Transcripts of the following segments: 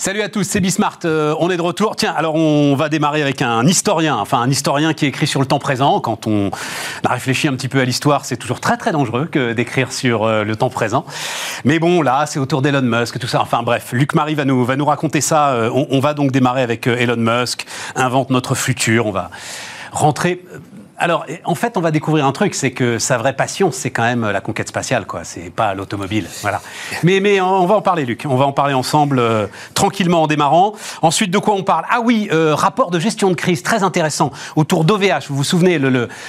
Salut à tous, c'est Bismart, euh, on est de retour. Tiens, alors on va démarrer avec un historien, enfin un historien qui écrit sur le temps présent. Quand on a réfléchi un petit peu à l'histoire, c'est toujours très très dangereux que d'écrire sur euh, le temps présent. Mais bon, là, c'est autour d'Elon Musk, tout ça. Enfin bref, Luc Marie va nous, va nous raconter ça. Euh, on, on va donc démarrer avec Elon Musk, invente notre futur. On va rentrer alors, en fait, on va découvrir un truc, c'est que sa vraie passion, c'est quand même la conquête spatiale, quoi. C'est pas l'automobile, voilà. Mais, mais on va en parler, Luc. On va en parler ensemble, euh, tranquillement en démarrant. Ensuite, de quoi on parle? Ah oui, euh, rapport de gestion de crise, très intéressant, autour d'OVH. Vous vous souvenez,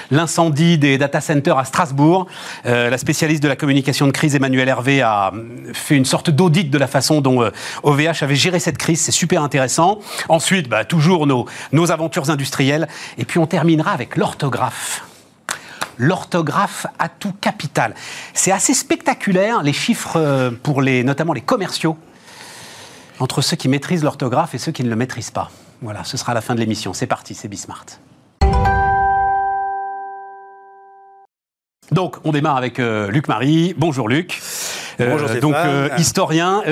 l'incendie des data centers à Strasbourg. Euh, la spécialiste de la communication de crise, Emmanuel Hervé, a fait une sorte d'audit de la façon dont OVH avait géré cette crise. C'est super intéressant. Ensuite, bah, toujours nos, nos aventures industrielles. Et puis, on terminera avec l'orthographe l'orthographe. à tout capital. C'est assez spectaculaire, les chiffres euh, pour les, notamment les commerciaux, entre ceux qui maîtrisent l'orthographe et ceux qui ne le maîtrisent pas. Voilà, ce sera la fin de l'émission. C'est parti, c'est Bismart. Donc, on démarre avec euh, Luc Marie. Bonjour Luc. Euh, Bonjour Donc, historien,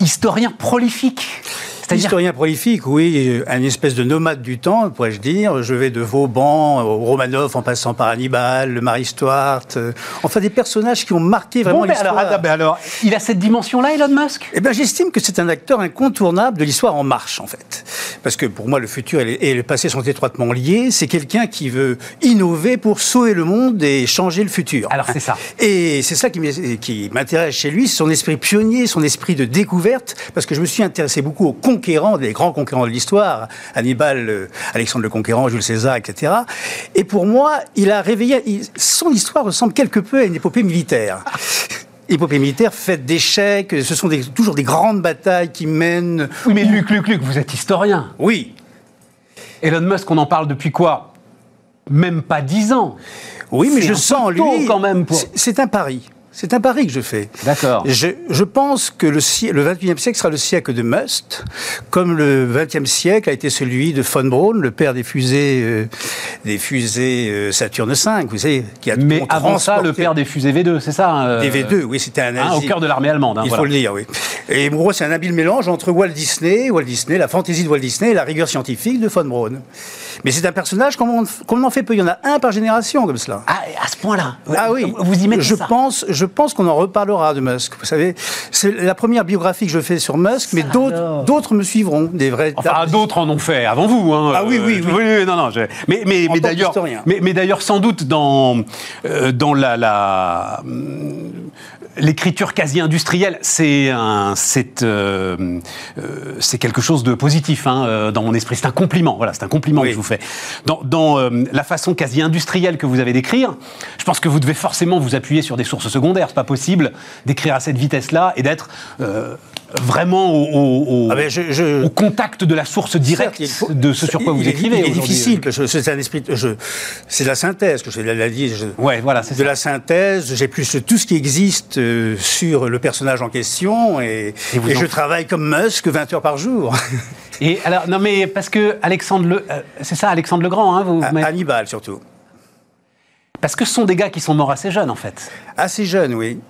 historien prolifique. Historien prolifique, oui, un espèce de nomade du temps, pourrais-je dire. Je vais de Vauban au Romanov en passant par Hannibal, le Marie Stuart. Euh, enfin, des personnages qui ont marqué vraiment l'histoire. Alors, alors, il a cette dimension-là, Elon Musk? Eh bien, j'estime que c'est un acteur incontournable de l'histoire en marche, en fait. Parce que pour moi, le futur et le passé sont étroitement liés. C'est quelqu'un qui veut innover pour sauver le monde et changer le futur. Alors, c'est ça. Et c'est ça qui m'intéresse chez lui, son esprit pionnier, son esprit de découverte, parce que je me suis intéressé beaucoup au conquérants, des grands conquérants de l'histoire, Hannibal, euh, Alexandre le Conquérant, Jules César, etc. Et pour moi, il a réveillé. son histoire ressemble quelque peu à une épopée militaire. épopée militaire faite d'échecs, ce sont toujours des grandes batailles qui mènent. Oui, mais Luc, Luc, Luc, vous êtes historien. Oui. Elon Musk, on en parle depuis quoi? Même pas dix ans. Oui, mais je sens, lui. quand même. Pour... C'est un pari. C'est un pari que je fais. D'accord. Je, je, pense que le, le 21e siècle sera le siècle de Must, comme le 20e siècle a été celui de von Braun, le père des fusées, euh, des fusées euh, Saturne V, vous savez, qui a Mais avant ça, le père des fusées V2, c'est ça euh, Des V2, oui, c'était un hein, au cœur de l'armée allemande. Hein, il faut le dire, oui. Et gros, c'est un habile mélange entre Walt Disney, Walt Disney, la fantaisie de Walt Disney et la rigueur scientifique de von Braun. Mais c'est un personnage qu'on en fait peu. Il y en a un par génération comme cela. Ah, à ce point-là Ah oui. Vous y mettez je Pense, je pense qu'on en reparlera de Musk. Vous savez, c'est la première biographie que je fais sur Musk, mais d'autres, d'autres me suivront. Des vrais. Enfin, d'autres en ont fait avant vous. Hein. Ah oui, oui, oui. oui, non, non. Mais, mais, mais d'ailleurs, mais, mais d'ailleurs, sans doute dans euh, dans la, la l'écriture quasi industrielle, c'est euh, euh, c'est quelque chose de positif hein, euh, dans mon esprit. C'est un compliment. Voilà, c'est un compliment que je vous fais. Dans, dans la façon quasi industrielle que vous avez d'écrire, je pense que vous devez forcément vous appuyer sur des sources secondaires. C'est pas possible d'écrire à cette vitesse-là et d'être vraiment au, ah je, au, contact de la source directe de ce sur quoi vous écrivez. C'est difficile, c'est un esprit. C'est de la synthèse que je dit. Ouais, voilà, de la synthèse. J'ai plus tout ce qui existe euh, sur le personnage en question et, et, je travaille comme Musk 20 heures par jour. Et alors, non mais parce que Alexandre Le, euh, c'est ça, Alexandre le Grand, hein, vous. Hannibal surtout. Parce que ce sont des gars qui sont morts assez jeunes en fait. Assez jeunes, oui.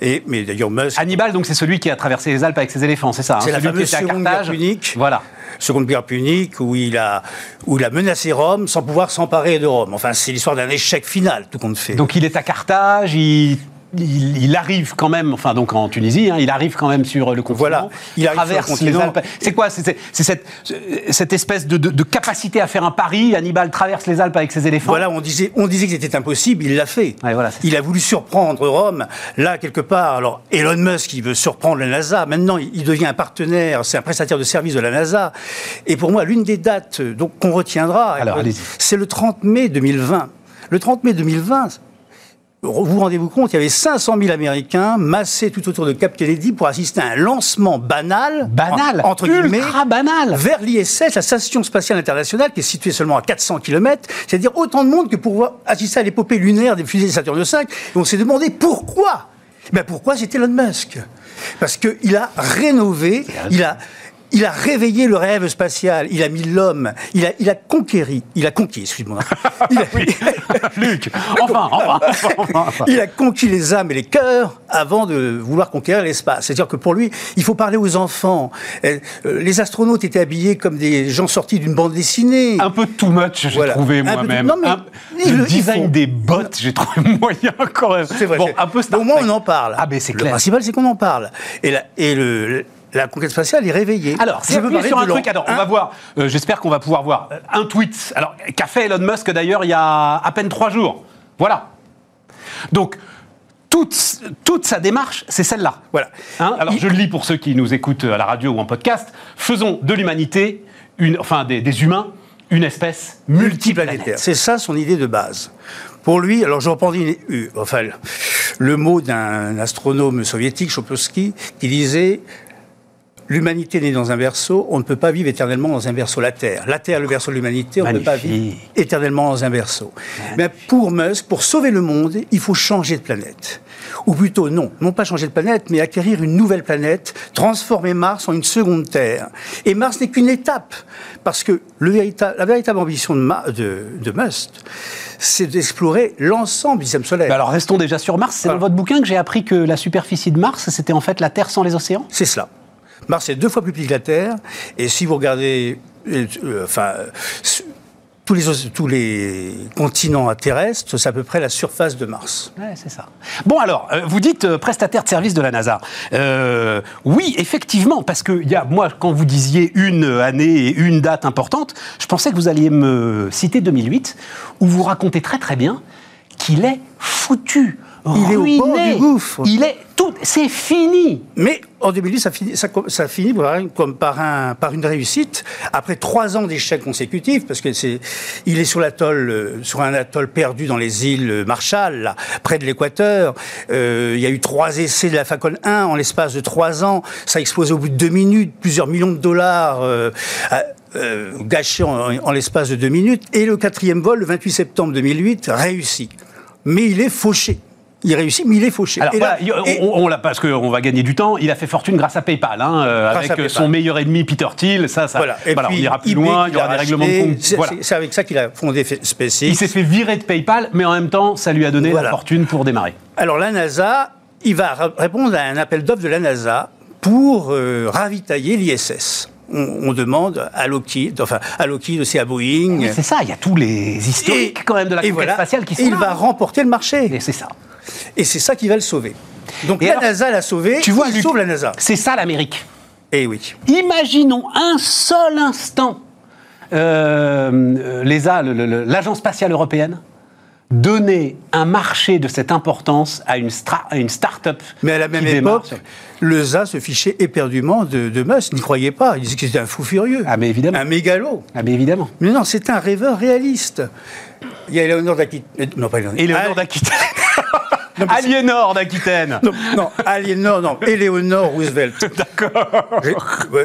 Et, mais d'ailleurs, Musk. Hannibal, donc, c'est celui qui a traversé les Alpes avec ses éléphants, c'est ça hein, C'est la fameuse Seconde Guerre punique. Voilà. Seconde Guerre punique, où il, a, où il a menacé Rome sans pouvoir s'emparer de Rome. Enfin, c'est l'histoire d'un échec final, tout compte fait. Donc, il est à Carthage, il il, arrive quand même, enfin donc en Tunisie, hein, il arrive quand même sur le continent. Voilà, il, traverse les Alpes. C'est quoi? C'est cette, cette, espèce de, capacité à faire un pari. Hannibal traverse les Alpes avec ses éléphants. Voilà, on disait, on disait que c'était impossible, il l'a fait. il a voulu surprendre Rome. Là, quelque part, alors Elon Musk, il veut surprendre la NASA. Maintenant, il devient un partenaire, c'est un prestataire de service de la NASA. Et pour moi, l'une des dates qu'on retiendra, c'est le 30 mai 2020. Le 30 mai 2020, vous vous rendez-vous compte, il y avait 500 000 Américains massés tout autour de Cap Kennedy pour assister à un lancement banal, banal, entre guillemets, banal, vers l'ISS, la station spatiale internationale, qui est située seulement à 400 km, c'est-à-dire autant de monde que pour assister à l'épopée lunaire des fusées de Saturne V. Et on s'est demandé pourquoi. Ben pourquoi c'était Elon Musk? Parce qu'il a rénové, il a il a réveillé le rêve spatial, il a mis l'homme, il a, il a conquéri, il a conquis, excuse-moi. Il a... Luc, enfin, enfin, enfin, Il a conquis les âmes et les cœurs avant de vouloir conquérir l'espace. C'est-à-dire que pour lui, il faut parler aux enfants. Euh, les astronautes étaient habillés comme des gens sortis d'une bande dessinée. Un peu too much, j'ai trouvé moi-même. Non, mais le design des bottes, j'ai trouvé moyen quand même. C'est vrai. Bon, un peu Au moins, on en parle. Ah, ben c'est clair. Le principal, c'est qu'on en parle. Et, la, et le, la conquête spatiale est réveillée. Alors, si vous sur un truc, alors, on va voir, euh, j'espère qu'on va pouvoir voir euh, un tweet, alors, qu'a fait Elon Musk d'ailleurs il y a à peine trois jours. Voilà. Donc, toute, toute, sa démarche, c'est celle-là. Voilà. Hein alors, je le lis pour ceux qui nous écoutent à la radio ou en podcast. Faisons de l'humanité, enfin des, des, humains, une espèce multiplanétaire. C'est ça son idée de base. Pour lui, alors je reprends enfin, le mot d'un astronome soviétique, Chopovsky, qui disait L'humanité née dans un berceau, on ne peut pas vivre éternellement dans un berceau. La Terre, la Terre, le berceau de l'humanité, on ne peut pas vivre éternellement dans un berceau. Mais pour Musk, pour sauver le monde, il faut changer de planète. Ou plutôt, non, non pas changer de planète, mais acquérir une nouvelle planète, transformer Mars en une seconde Terre. Et Mars n'est qu'une étape, parce que le véritable, la véritable ambition de, de, de Musk, c'est d'explorer l'ensemble du système solaire. alors restons déjà sur Mars. C'est dans votre bouquin que j'ai appris que la superficie de Mars, c'était en fait la Terre sans les océans? C'est cela. Mars est deux fois plus petit que la Terre. Et si vous regardez, euh, tous les, continents terrestres, c'est à peu près la surface de Mars. Ouais, c'est ça. Bon, alors, euh, vous dites euh, prestataire de service de la NASA. oui, effectivement, parce que moi, quand vous disiez une année et une date importante, je pensais que vous alliez me citer 2008, où vous racontez très très bien qu'il est foutu. Il est au bord du gouffre. Il est tout, c'est fini. Mais en 2010, ça finit, ça, ça finit comme par, un, par une réussite. Après trois ans d'échecs consécutifs, parce que c'est, il est sur l'atoll, euh, sur un atoll perdu dans les îles Marshall, là, près de l'équateur. Euh, il y a eu trois essais de la Falcon 1 en l'espace de trois ans. Ça a explosé au bout de deux minutes, plusieurs millions de dollars. Euh, gâchés en, en l'espace de deux minutes. Et le quatrième vol, le 28 septembre 2008, réussit. Mais il est fauché. Il réussit, mais il est fauché. Alors, on, l'a parce qu'on va gagner du temps. Il a fait fortune grâce à PayPal, hein, euh, avec son meilleur ennemi Peter Thiel. Ça, ça, voilà. on ira plus loin. Il y aura des règlements de compte. C'est avec ça qu'il a fondé SpaceX. Il s'est fait virer de PayPal, mais en même temps, ça lui a donné la fortune pour démarrer. Alors la NASA, il va répondre à un appel d'offres de la NASA pour euh, ravitailler l'ISS. On, demande à Lockheed, enfin à Lockheed aussi à Boeing. C'est ça, il y a tous les historiques quand même de la conquête spatiale qui sont et il va remporter le marché. Et c'est ça. Et c'est ça qui va le sauver. Donc la NASA l'a sauvé, tu vois, il sauve la NASA. C'est ça l'Amérique. Eh oui. Imaginons un seul instant euh, l'Agence spatiale européenne donner un marché de cette importance à une, une start-up. Mais à la même époque, le ZA se fichait éperdument de, de Musk, n'y croyait pas. Il disait que c'était un fou furieux. Ah, mais évidemment. Un mégalo. Ah, mais évidemment. Mais non, c'est un rêveur réaliste. Il y a Eleonore d'Aquitaine. Non, pas Eleonore. d'Aquitaine. Aliénor d'Aquitaine. Non, non, Aliénor, non, Éléonore Roosevelt. D'accord.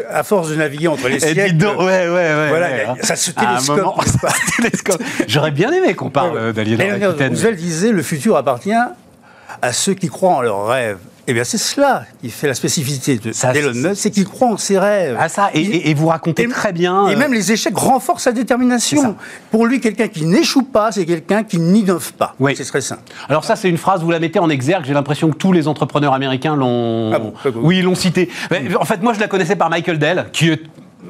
À force de naviguer entre les siècles. ouais, ouais, ouais. Voilà, ça se télescope. J'aurais bien aimé qu'on parle d'Aliénor d'Aquitaine. Roosevelt disait le futur appartient à ceux qui croient en leurs rêves. Eh bien, c'est cela qui fait la spécificité d'Elon Musk, c'est qu'il croit en ses rêves. Ah ça, et, vous racontez très bien. Et euh, même les échecs renforcent sa détermination. Pour lui, quelqu'un qui n'échoue pas, c'est quelqu'un qui n'innove pas. Oui. C'est très simple. Alors ça, c'est une phrase, vous la mettez en exergue, j'ai l'impression que tous les entrepreneurs américains l'ont... Ah bon, oui, l'ont cité. en fait, moi, je la connaissais par Michael Dell, qui est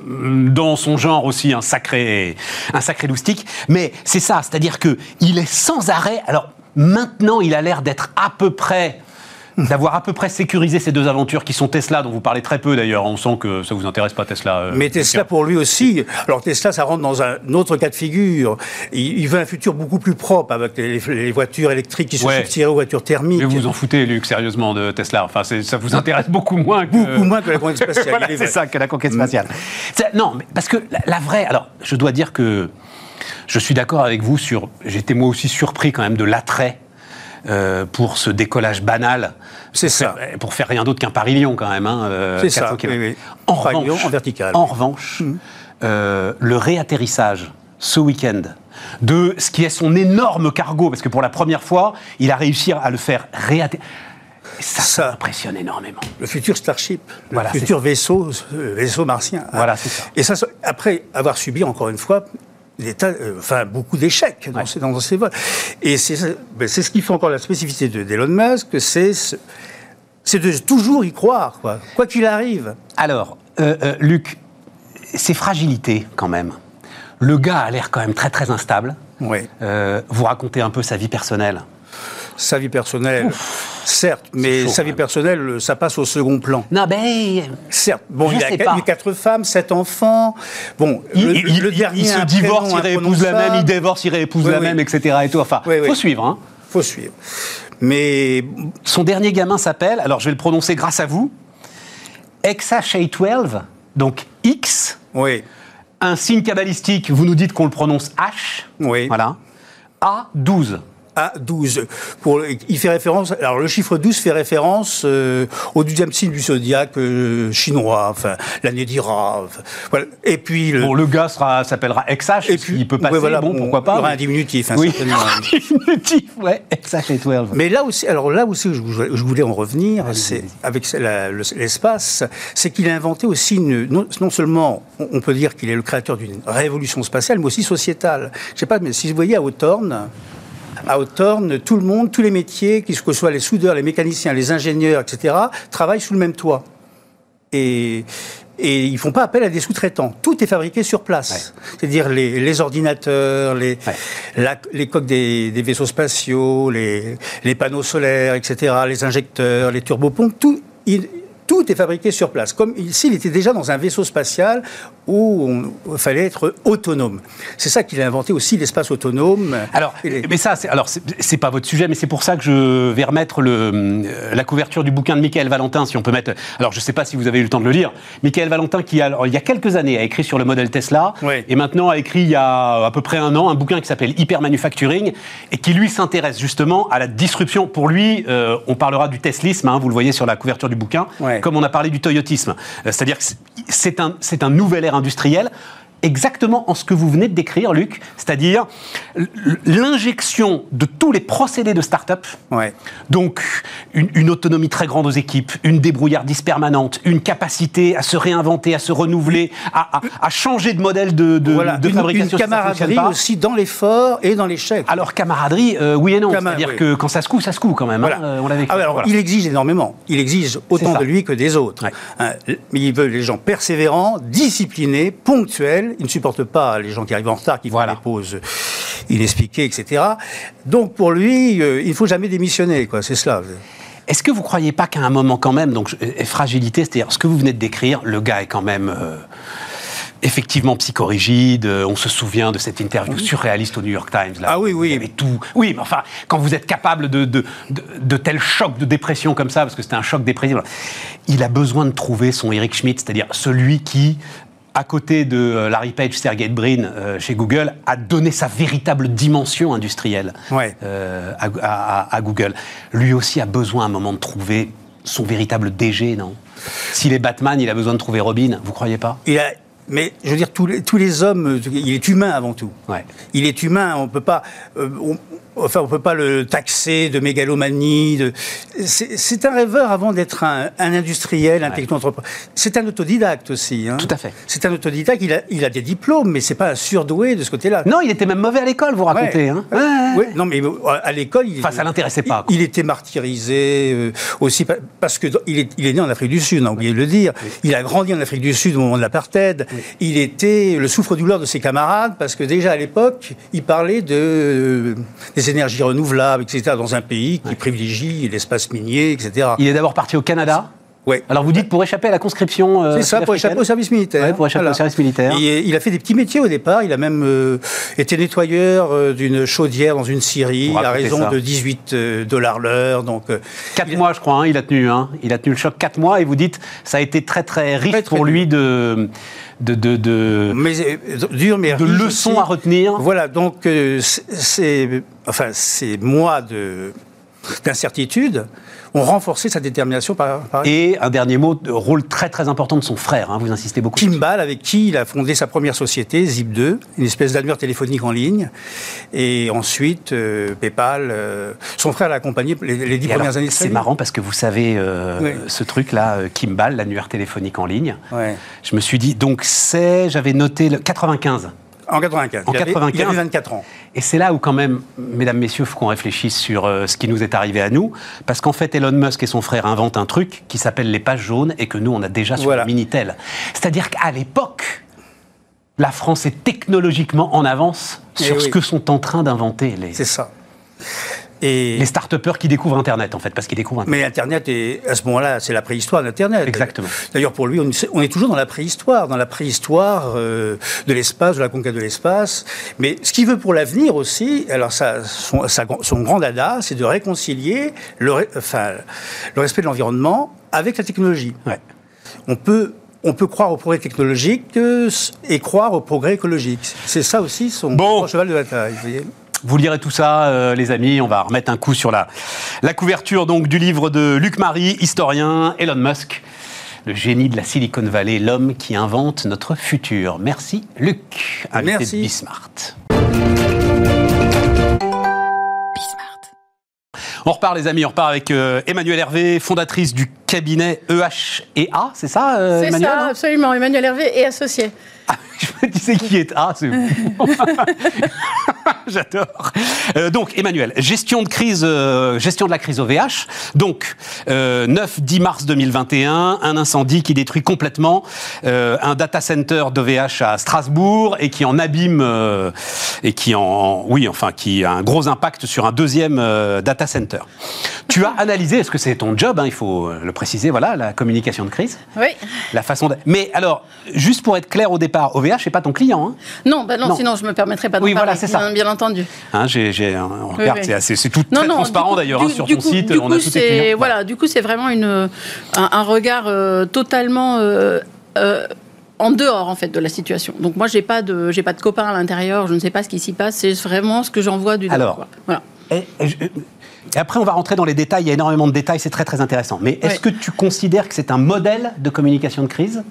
dans son genre aussi un sacré, un sacré loustique. Mais c'est ça, c'est-à-dire que il est sans arrêt. Alors maintenant, il a l'air d'être à peu près d'avoir à peu près sécurisé ces deux aventures qui sont Tesla, dont vous parlez très peu d'ailleurs. On sent que ça vous intéresse pas Tesla. Euh, Mais Tesla pour lui aussi. Alors Tesla, ça rentre dans un autre cas de figure. Il, veut un futur beaucoup plus propre avec les, voitures électriques qui se substituent aux voitures thermiques. Mais vous vous en foutez, Luc, sérieusement de Tesla. Enfin, ça vous intéresse beaucoup moins que beaucoup moins que la conquête spatiale. voilà, c'est ça, que la conquête spatiale. Non, mais parce que la vraie. Alors, je dois dire que je suis d'accord avec vous sur. J'étais moi aussi surpris quand même de l'attrait euh, pour ce décollage banal. C'est ça. pour faire rien d'autre qu'un Paris-Lyon quand même. Hein, euh, C'est ça. En, revanche, en, vertical. en revanche, mmh. euh, le réatterrissage ce week-end de ce qui est son énorme cargo, parce que pour la première fois, il a réussi à le faire réatterrir. Ça, ça, impressionne énormément. Le futur Starship, le futur vaisseau, vaisseau martien. Voilà, c'est ça. Et ça, après avoir subi, encore une fois, euh, enfin, beaucoup d'échecs dans, ces, dans, ces vols. Et ben, c'est ce qui fait encore la spécificité d'Elon Musk, c'est c'est de toujours y croire, quoi quoi qu'il arrive. Alors, euh, euh, Luc, ces fragilités, quand même. Le gars a l'air quand même très très instable. Oui. vous racontez un peu sa vie personnelle. Sa vie personnelle. Certes, mais sa vie personnelle, ça passe au second plan. Non, ben. Certes. Bon, il a, quatre femmes, sept enfants. Bon, il, le, dernier. Il se divorce, il réépouse la même, il divorce, il réépouse la même, etc. Et tout. Enfin, il faut suivre. Hein. faut suivre. Mais. Son dernier gamin s'appelle, alors je vais le prononcer grâce à vous, Shay-12, donc X. Oui. Un signe cabalistique, vous nous dites qu'on le prononce H. Oui. Voilà. A12 à 12. Pour, il fait référence. Alors le chiffre 12 fait référence euh, au 12e signe du zodiaque euh, chinois, enfin l'année d'Ira. voilà. Et puis le, bon, le gars sera, s'appellera XH. Et puis il peut passer. voilà, bon, pourquoi pas. Il aura un diminutif. Hein, oui. diminutif, ouais. XH et 12. Mais là aussi, alors là aussi, je, voulais en revenir, c'est avec l'espace, c'est qu'il a inventé aussi une, non, non seulement, on peut dire qu'il est le créateur d'une révolution spatiale, mais aussi sociétale. Je sais pas, mais si vous voyez à Hawthorne à Hawthorne, tout le monde, tous les métiers, que ce soit les soudeurs, les mécaniciens, les ingénieurs, etc., travaillent sous le même toit. Et, et ils font pas appel à des sous-traitants. Tout est fabriqué sur place. C'est-à-dire les, ordinateurs, les, les coques des, vaisseaux spatiaux, les, les, panneaux solaires, etc., les injecteurs, les turbopompes, tout, tout est fabriqué sur place. Comme ici, il était déjà dans un vaisseau spatial où il fallait être autonome. C'est ça qu'il a inventé aussi, l'espace autonome. Alors, mais ça, c'est, alors c'est, pas votre sujet, mais c'est pour ça que je vais remettre le, euh, la couverture du bouquin de Michael Valentin, si on peut mettre. Alors, je sais pas si vous avez eu le temps de le lire. Michael Valentin, qui alors, il y a quelques années a écrit sur le modèle Tesla, et maintenant a écrit il y a à peu près un an un bouquin qui s'appelle Hyper Manufacturing, et qui lui s'intéresse justement à la disruption. Pour lui, euh, on parlera du teslisme, hein, vous le voyez sur la couverture du bouquin, comme on a parlé du toyotisme. Euh, c'est-à-dire que c'est un, un nouvel ère industrielle exactement en ce que vous venez de décrire, Luc, c'est-à-dire l'injection de tous les procédés de start-up. Ouais. Donc, une, autonomie très grande aux équipes, une débrouillardise permanente, une capacité à se réinventer, à se renouveler, à, changer de modèle de, de, de fabrication. Une camaraderie aussi dans l'effort et dans l'échec. Alors, camaraderie, euh, oui et non. C'est-à-dire que quand ça se coule, ça se coule quand même. Hein, euh, on ah, alors, Il exige énormément. Il exige autant de lui que des autres. Hein, mais il veut les gens persévérants, disciplinés, ponctuels il ne supporte pas les gens qui arrivent en retard, qui font des pauses inexpliquées, etc. Donc pour lui, euh, il ne faut jamais démissionner, quoi. C'est cela. Est-ce que vous ne croyez pas qu'à un moment quand même, donc fragilité, c'est-à-dire ce que vous venez de décrire, le gars est quand même euh, effectivement psychorigide. Euh, on se souvient de cette interview surréaliste au New York Times. Là, ah oui, oui. Il tout. Oui, mais enfin, quand vous êtes capable de, de, de, tels chocs de dépression comme ça, parce que c'était un choc dépressif, il a besoin de trouver son Eric Schmidt, c'est-à-dire celui qui à côté de euh, Larry Page, Sergey Brin euh, chez Google, a donné sa véritable dimension industrielle euh, à, Google. Lui aussi a besoin à un moment de trouver son véritable DG, non? S'il est Batman, il a besoin de trouver Robin, vous croyez pas? Mais je veux dire, tous les, tous les hommes, il est humain avant tout. Il est humain, on peut pas. Enfin, on ne peut pas le taxer de mégalomanie. De... C'est un rêveur avant d'être un, industriel, un techno-entrepreneur. C'est un autodidacte aussi. Hein. Tout à fait. C'est un autodidacte, il a, il a des diplômes, mais c'est pas un surdoué de ce côté-là. Non, il était même mauvais à l'école, vous racontez. Hein. Ouais. non, mais euh, à l'école... Enfin, ça l'intéressait pas. Il, était martyrisé euh, aussi, parce qu'il est, il est né en Afrique du Sud, on a oublié de le dire. Il a grandi en Afrique du Sud au moment de l'apartheid. Il était le souffre-douleur de ses camarades, parce que déjà à l'époque, il parlait de... Des énergies renouvelables, etc., dans un pays qui privilégie l'espace minier, etc. Il est d'abord parti au Canada oui. Alors vous dites pour échapper à la conscription. Euh, c'est ça, pour échapper au service militaire. Oui, pour échapper au service militaire. il a fait des petits métiers au départ. Il a même euh, été nettoyeur euh, d'une chaudière dans une scierie à raison de 18 dollars l'heure. Donc 4 mois, je crois. Hein, il a tenu. Hein. Il a tenu le choc 4 mois et vous dites ça a été très très riche pour lui de de, de, de, mais, dur, mais de leçons à retenir. Voilà, donc c'est enfin, c'est moi de d'incertitude, ont renforcé sa détermination par, Et un dernier mot, rôle très très important de son frère, hein, vous insistez beaucoup. Kimball, avec qui il a fondé sa première société, Zip2, une espèce d'annuaire téléphonique en ligne. Et ensuite, euh, PayPal, euh, son frère l'a accompagné les, dix premières années de C'est marrant parce que vous savez, euh, ce truc-là, Kimball, l'annuaire téléphonique en ligne, je me suis dit, donc c'est, j'avais noté le 95. En 95. En il, 95. Avait, 24 ans. Et c'est là où, quand même, mesdames, messieurs, il faut qu'on réfléchisse sur euh, ce qui nous est arrivé à nous. Parce qu'en fait, Elon Musk et son frère inventent un truc qui s'appelle les pages jaunes et que nous, on a déjà sur le Minitel. C'est-à-dire qu'à l'époque, la France est technologiquement en avance eh sur ce que sont en train d'inventer les. C'est ça. Et les start qui découvrent Internet, en fait, parce qu'ils découvrent Internet. Mais Internet, est, à ce moment-là, c'est la préhistoire d'Internet. Exactement. D'ailleurs, pour lui, on, est toujours dans la préhistoire, dans la préhistoire euh, de l'espace, de la conquête de l'espace. Mais ce qu'il veut pour l'avenir aussi, alors ça, son, son grand dada, c'est de réconcilier le, enfin, le respect de l'environnement avec la technologie. Ouais. On peut on peut croire au progrès technologique et croire au progrès écologique. C'est ça aussi son cheval de bataille. Vous voyez vous lirez tout ça, euh, les amis. On va remettre un coup sur la, la couverture donc, du livre de Luc Marie, historien, Elon Musk. Le génie de la Silicon Valley, l'homme qui invente notre futur. Merci, Luc, invité Merci. de Bismart. On repart, les amis, on repart avec euh, Emmanuel Hervé, fondatrice du cabinet EH&A, c'est ça, euh, C'est ça, absolument. Emmanuel Hervé et associé. Je me disais qui est A, c'est J'adore. Euh, donc, Emmanuel, gestion de crise, euh, gestion de la crise OVH. Donc, 9-10 euh, mars 2021, un incendie qui détruit complètement un data center d'OVH à Strasbourg et qui en abîme et qui en, oui, enfin, qui a un gros impact sur un deuxième data center. Tu as analysé, est-ce que c'est ton job, hein, il faut le préciser, voilà, la communication de crise? Oui. La façon de... Mais alors, juste pour être clair au départ, OVH n'est pas ton client. Hein non, bah non, sinon je me permettrais pas de oui, voilà, c'est ça. bien entendu. Hein, j'ai, c'est, tout très transparent d'ailleurs hein, sur ton site. on a tous Voilà, du coup, c'est vraiment une, un, regard euh, totalement. Euh, euh, en dehors en fait de la situation. Donc moi j'ai pas de j'ai pas de copains à l'intérieur, je ne sais pas ce qui s'y passe, c'est vraiment ce que j'en vois du Alors, voilà. Et, après on va rentrer dans les détails, il y a énormément de détails, c'est très très intéressant. Mais est-ce que tu considères que c'est un modèle de communication de crise?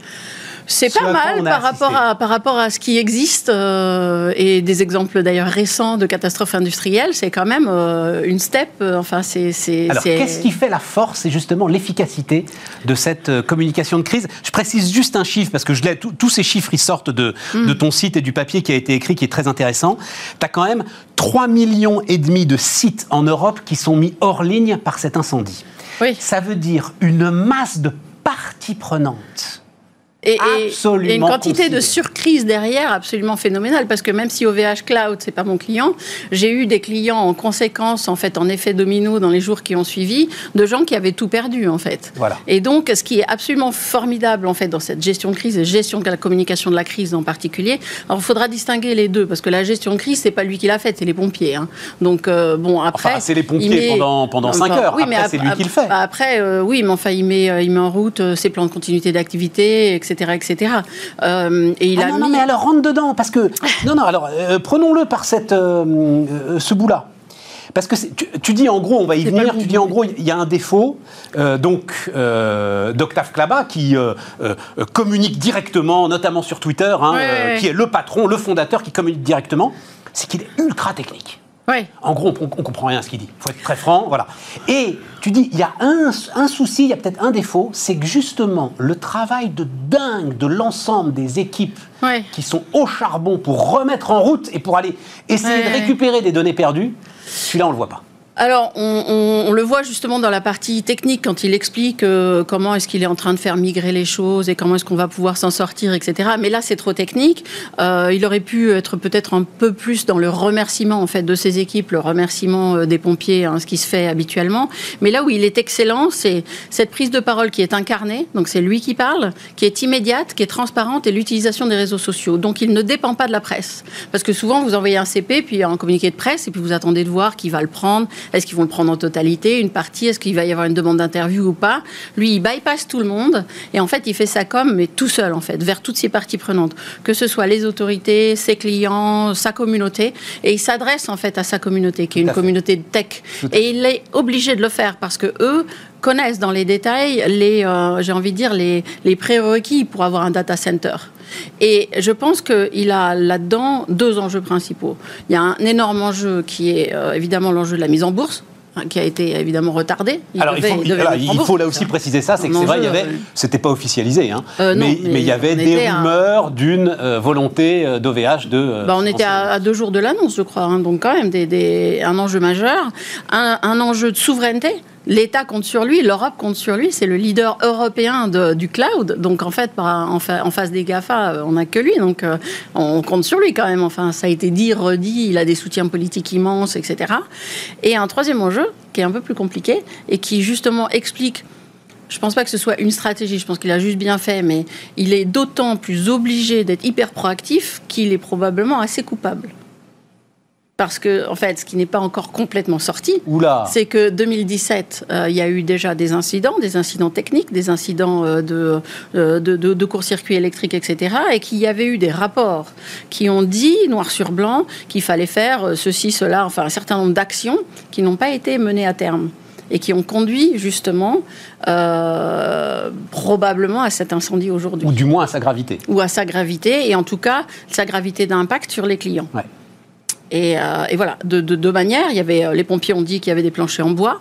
C'est pas mal par rapport, à, par rapport à ce qui existe euh, et des exemples d'ailleurs récents de catastrophes industrielles. C'est quand même euh, une step. Euh, enfin, c'est. Alors, qu'est-ce qui fait la force et justement l'efficacité de cette communication de crise? Je précise juste un chiffre parce que je tous ces chiffres ils sortent de, mm. de ton site et du papier qui a été écrit, qui est très intéressant. Tu as quand même 3 millions et demi de sites en Europe qui sont mis hors ligne par cet incendie. Oui. Ça veut dire une masse de parties prenantes et, et, une quantité de surcrise derrière absolument phénoménale parce que même si OVH Cloud c'est pas mon client, j'ai eu des clients en conséquence en fait en effet domino dans les jours qui ont suivi de gens qui avaient tout perdu en fait. Voilà. Et donc ce qui est absolument formidable en fait dans cette gestion de crise et gestion de la communication de la crise en particulier, alors il faudra distinguer les deux parce que la gestion de crise c'est pas lui qui l'a faite, c'est les pompiers. Hein. Donc euh, bon après enfin, c'est les pompiers pendant pendant 5 heures. Oui, après, mais c'est lui qui le fait. Après euh, oui, mais enfin il met euh, il met en route ses plans de continuité d'activité etc etc. Euh, et il ah a non, non, mais alors rentre dedans, parce que... non, non, alors euh, prenons-le par cette, euh, ce bout-là. Parce que tu, dis en gros, on va y venir, tu dis en gros, il y a un défaut donc d'Octave Klaba qui communique directement, notamment sur Twitter, hein, qui est le patron, le fondateur qui communique directement, c'est qu'il est ultra technique. En gros, on, ne comprend rien à ce qu'il dit. Il faut être très franc, voilà. Et tu dis, il y a un, un souci, il y a peut-être un défaut, c'est que justement, le travail de dingue de l'ensemble des équipes qui sont au charbon pour remettre en route et pour aller essayer de récupérer des données perdues, celui-là, on le voit pas. Alors, on, le voit justement dans la partie technique quand il explique euh, comment est-ce qu'il est en train de faire migrer les choses et comment est-ce qu'on va pouvoir s'en sortir, etc. Mais là, c'est trop technique. Euh, il aurait pu être peut-être un peu plus dans le remerciement en fait de ses équipes, le remerciement euh, des pompiers, hein, ce qui se fait habituellement. Mais là où il est excellent, c'est cette prise de parole qui est incarnée. Donc, c'est lui qui parle, qui est immédiate, qui est transparente et l'utilisation des réseaux sociaux. Donc, il ne dépend pas de la presse, parce que souvent vous envoyez un CP puis un communiqué de presse et puis vous attendez de voir qui va le prendre Est-ce qu'ils vont le prendre en totalité, une partie? Est-ce qu'il va y avoir une demande d'interview ou pas? Lui, il bypasse tout le monde et en fait, il fait ça comme, mais tout seul en fait, vers toutes ces parties prenantes, que ce soit les autorités, ses clients, sa communauté, et il s'adresse en fait à sa communauté, qui est une communauté de tech, et il est obligé de le faire parce que eux connaissent dans les détails les, euh, j'ai envie de dire, les, les prérequis pour avoir un data center. Et je pense qu'il a là-dedans deux enjeux principaux. Il y a un énorme enjeu qui est euh, évidemment l'enjeu de la mise en bourse hein, qui a été évidemment retardé. alors, il, faut, là aussi préciser ça, c'est que c'est vrai, il y avait, c'était pas officialisé, hein, mais, mais, il y avait des rumeurs d'une euh, volonté d'OVH de. Bah, on était à, deux jours de l'annonce, je crois, hein, donc quand même des, un enjeu majeur, un, un enjeu de souveraineté. L'État compte sur lui, l'Europe compte sur lui, c'est le leader européen du cloud. Donc en fait, en, face des GAFA, euh, on n'a que lui, donc euh, on compte sur lui quand même. Enfin, ça a été dit, redit, il a des soutiens politiques immenses, etc. Et un troisième enjeu, qui est un peu plus compliqué, et qui justement explique je ne pense pas que ce soit une stratégie, je pense qu'il a juste bien fait, mais il est d'autant plus obligé d'être hyper proactif qu'il est probablement assez coupable parce que, en fait, ce qui n'est pas encore complètement sorti, c'est que 2017, euh, il y a eu déjà des incidents, des incidents techniques, des incidents euh, euh, de, de, de, court-circuit électrique, etc., et qu'il y avait eu des rapports qui ont dit, noir sur blanc, qu'il fallait faire ceci, cela, enfin un certain nombre d'actions qui n'ont pas été menées à terme et qui ont conduit justement probablement à cet incendie aujourd'hui. Ou du moins à sa gravité. Ou à sa gravité, et en tout cas sa gravité d'impact sur les clients. Ouais. Euh, et, voilà, de deux manières. Il y avait, euh, les pompiers ont dit qu'il y avait des planchers en bois.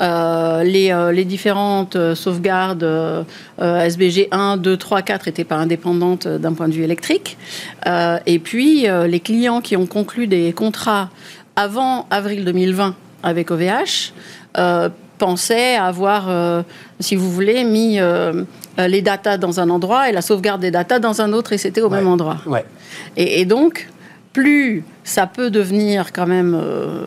Euh, les, différentes sauvegardes SBG 1, 2, 3, 4 n'étaient pas indépendantes d'un point de vue électrique. et puis, les clients qui ont conclu des contrats avant avril 2020 avec OVH pensaient avoir, si vous voulez, mis les datas dans un endroit et la sauvegarde des datas dans un autre, et c'était au même endroit. Ouais. et donc, plus ça peut devenir quand même. Euh,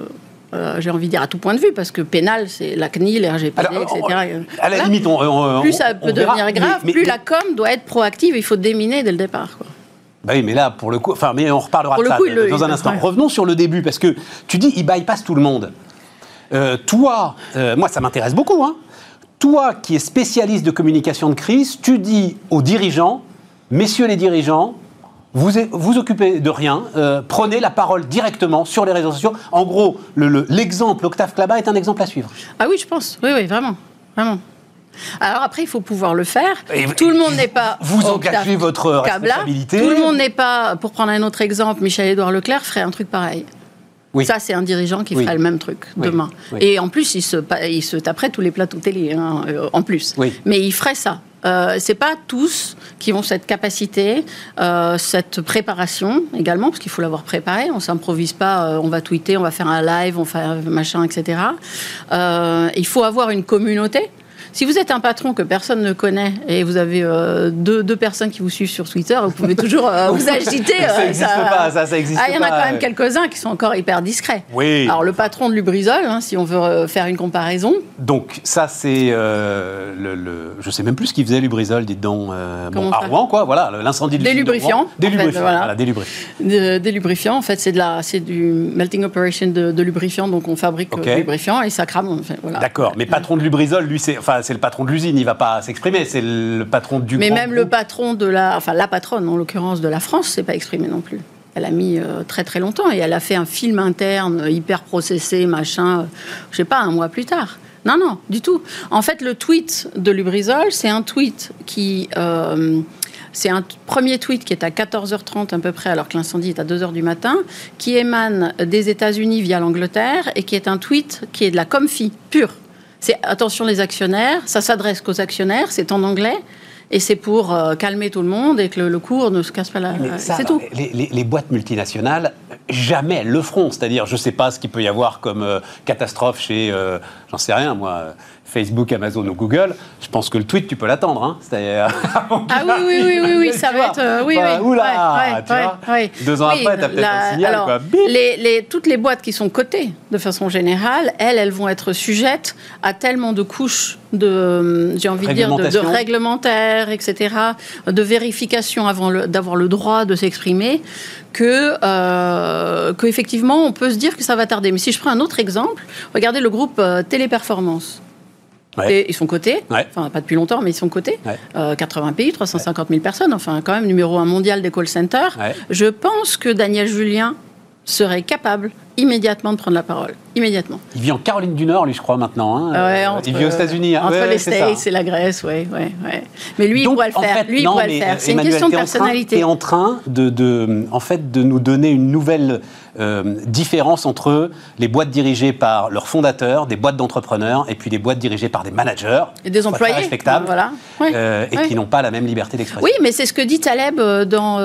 euh, j'ai envie de dire à tout point de vue, parce que pénal, c'est la CNIL, RGPD, etc. à la limite, on, plus ça peut devenir grave, plus la com doit être proactive. Il faut déminer dès le départ. Quoi. Bah oui, mais là, pour le coup, enfin, mais on reparlera de ça dans un instant. Revenons sur le début, parce que tu dis, il bypass tout le monde. Euh, toi, moi, ça m'intéresse beaucoup. Hein. Toi, qui es spécialiste de communication de crise, tu dis aux dirigeants, messieurs les dirigeants, vous vous occupez de rien, euh, prenez la parole directement sur les réseaux sociaux. En gros, l'exemple Octave Klaba est un exemple à suivre. Ah oui, je pense. Oui, oui, vraiment. Vraiment. Alors après, il faut pouvoir le faire. tout le monde n'est pas. Vous engagez votre responsabilité. Tout le monde n'est pas. Pour prendre un autre exemple, Michel-Édouard Leclerc ferait un truc pareil. Oui. Ça, c'est un dirigeant qui ferait le même truc demain. Et en plus, il se, il se taperait tous les plateaux télé, hein, euh, en plus. Mais il ferait ça. Euh, c'est pas tous qui ont cette capacité, euh, cette préparation également, parce qu'il faut l'avoir préparé. On s'improvise pas, euh, on va tweeter, on va faire un live, on fait un machin, etc. Euh, il faut avoir une communauté. Si vous êtes un patron que personne ne connaît et vous avez euh, deux, deux, personnes qui vous suivent sur Twitter, vous pouvez toujours euh, vous agiter. ça n'existe euh, pas, ça, ça existe ah, Il y en a quand même quelques-uns qui sont encore hyper discrets. Oui. Alors, le patron de Lubrizol, hein, si on veut faire une comparaison. Donc, ça, c'est le, le, Je sais même plus ce qu'il faisait, Lubrizol, dites donc. bon, à Rouen, quoi, voilà, l'incendie du Délubrifiant. Délubrifiant, voilà. voilà délubrifiant. en fait, c'est de la, c'est du melting operation de, lubrifiant, donc on fabrique okay. lubrifiant et ça crame. voilà. D'accord, mais patron de Lubrizol, lui, c'est, enfin, c'est le patron de l'usine, il ne va pas s'exprimer, c'est le patron du Mais même le patron de la, enfin la patronne en l'occurrence de la France, s'est pas exprimé non plus. Elle a mis euh, très très longtemps et elle a fait un film interne euh, hyper processé, machin, je euh, je sais pas, un mois plus tard. Non, non, du tout. En fait, le tweet de Lubrizol, c'est un tweet qui. c'est un premier tweet qui est à 14h30 à peu près, alors que l'incendie est à 2h du matin, qui émane des États-Unis via l'Angleterre et qui est un tweet qui est de la comfy pure. C'est attention les actionnaires, ça s'adresse qu'aux actionnaires, c'est en anglais. Et c'est pour euh, calmer tout le monde et que le, cours ne se casse pas la. C'est tout. Les, boîtes multinationales, jamais elles le feront. C'est-à-dire, je ne sais pas ce qu'il peut y avoir comme euh, catastrophe chez, euh, j'en sais rien moi, Facebook, Amazon ou Google, je pense que le tweet, tu peux l'attendre. Hein. ah oui, oui, oui, oui, oui, ça va être. Euh, oui, bah, oui. Oula, tu vois, Deux ans après, tu as peut-être un signal. quoi. Les, les, toutes les boîtes qui sont cotées, de façon générale, elles, elles vont être sujettes à tellement de couches de, j'ai envie de dire, de, de, réglementaires, etc., de vérification avant d'avoir le droit de s'exprimer, que, euh, qu'effectivement, on peut se dire que ça va tarder. Mais si je prends un autre exemple, regardez le groupe euh, Et ils sont cotés, enfin pas depuis longtemps, mais ils sont cotés. 80 euh, pays, 350 000 personnes, enfin quand même numéro un mondial des call centers. Je pense que Daniel Julien serait capable immédiatement de prendre la parole. Immédiatement. Il vit en Caroline du Nord, lui, je crois, maintenant. Hein. il vit aux États-Unis. Hein. Entre les States et la Grèce, oui. Ouais, Mais lui, il pourrait le faire. lui, il pourrait le faire. C'est une question de personnalité. Tu es en train de, de, en fait, de nous donner une nouvelle euh, différence entre les boîtes dirigées par leurs fondateurs, des boîtes d'entrepreneurs, et puis des boîtes dirigées par des managers. Et des employés. respectables. Voilà. Euh, et qui n'ont pas la même liberté d'expression. Oui, mais c'est ce que dit Taleb euh, dans.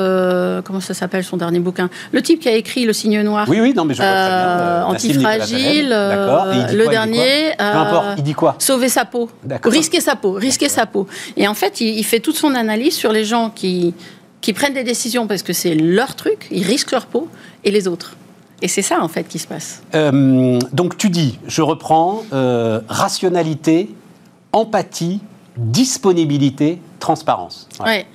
comment ça s'appelle son dernier bouquin? Le type qui a écrit Le signe noir. Oui, oui, non, mais je vois très bien. Antifragile. le dernier. Peu importe, il dit quoi? Sauver sa peau. Risquer sa peau. Risquer sa peau. Et en fait, il, il fait toute son analyse sur les gens qui qui prennent des décisions parce que c'est leur truc, ils risquent leur peau, et les autres. Et c'est ça, en fait, qui se passe. Euh, donc, tu dis, je reprends, euh, rationalité, empathie, disponibilité, transparence. Ouais.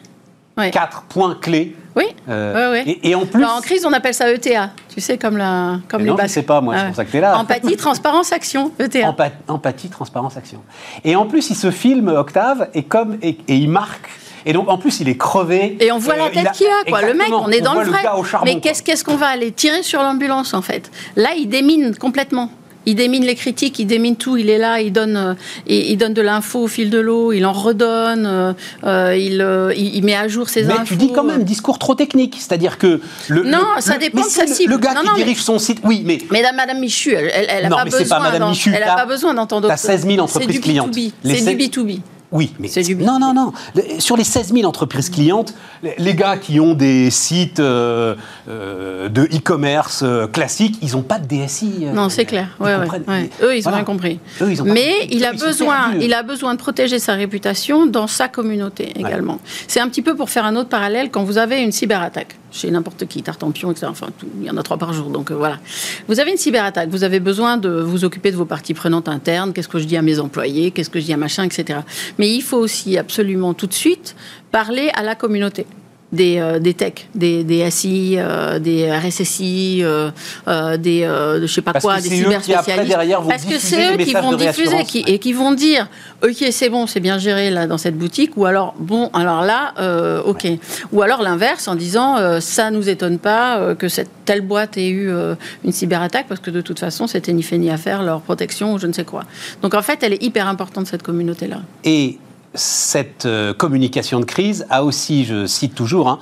Quatre points clés. Oui. Euh, et, en plus. en crise, on appelle ça ETA. Tu sais, comme, la, comme les non, je ne sais pas, moi, c'est pour ça que tu es là. Empathie, transparence, action. ETA. empathie, transparence, action. Et en plus, il se filme, Octave, et, comme, et il marque et donc, en plus, il est crevé. Et on voit la euh, tête qu'il a, quoi. Le mec, on est dans le vrai. Mais qu'est-ce qu'on va aller tirer sur l'ambulance, en fait? Là, il démine complètement. Il démine les critiques, il démine tout, il est là, il donne, euh, il, donne de l'info au fil de l'eau, il en redonne, euh, il, il, met à jour ses infos. Mais tu dis quand même discours trop technique, c'est-à-dire que le non, ça dépend de sa cible. Le gars qui dirige son site, oui, mais Mesdames, Madame Michu, elle, elle, pas besoin, pas Madame Michu, elle a pas besoin d'entendre. T'as 16 000 entreprises clientes. C'est du B2B. Oui, mais non, non, non. Sur les 16 000 entreprises clientes, les gars qui ont des sites euh, euh, de e-commerce euh, classiques, ils n'ont pas de DSI. non, c'est clair. Eux, ils ont rien compris. mais il a besoin, il a besoin de protéger sa réputation dans sa communauté également. C'est un petit peu pour faire un autre parallèle quand vous avez une cyberattaque chez n'importe qui, Tartampion, etc. Enfin, il y en a trois par jour, donc euh, voilà. Vous avez une cyberattaque, vous avez besoin de vous occuper de vos parties prenantes internes, qu'est-ce que je dis à mes employés, qu'est-ce que je dis à machin, etc. Mais il faut aussi absolument tout de suite parler à la communauté des, euh, des techs, des, des SI, euh, des RSSI, euh, des je sais pas quoi, des cyberspécialistes. Parce que c'est eux qui vont diffuser qui, et qui vont dire ok c'est bon, c'est bien géré là dans cette boutique, ou alors bon alors là ok, ou alors l'inverse en disant ça nous étonne pas que cette telle boîte ait eu une cyberattaque parce que de toute façon c'était ni fait ni à faire leur protection ou je ne sais quoi. Donc en fait elle est hyper importante cette communauté là. Et cette euh, communication de crise a aussi, je cite toujours, hein,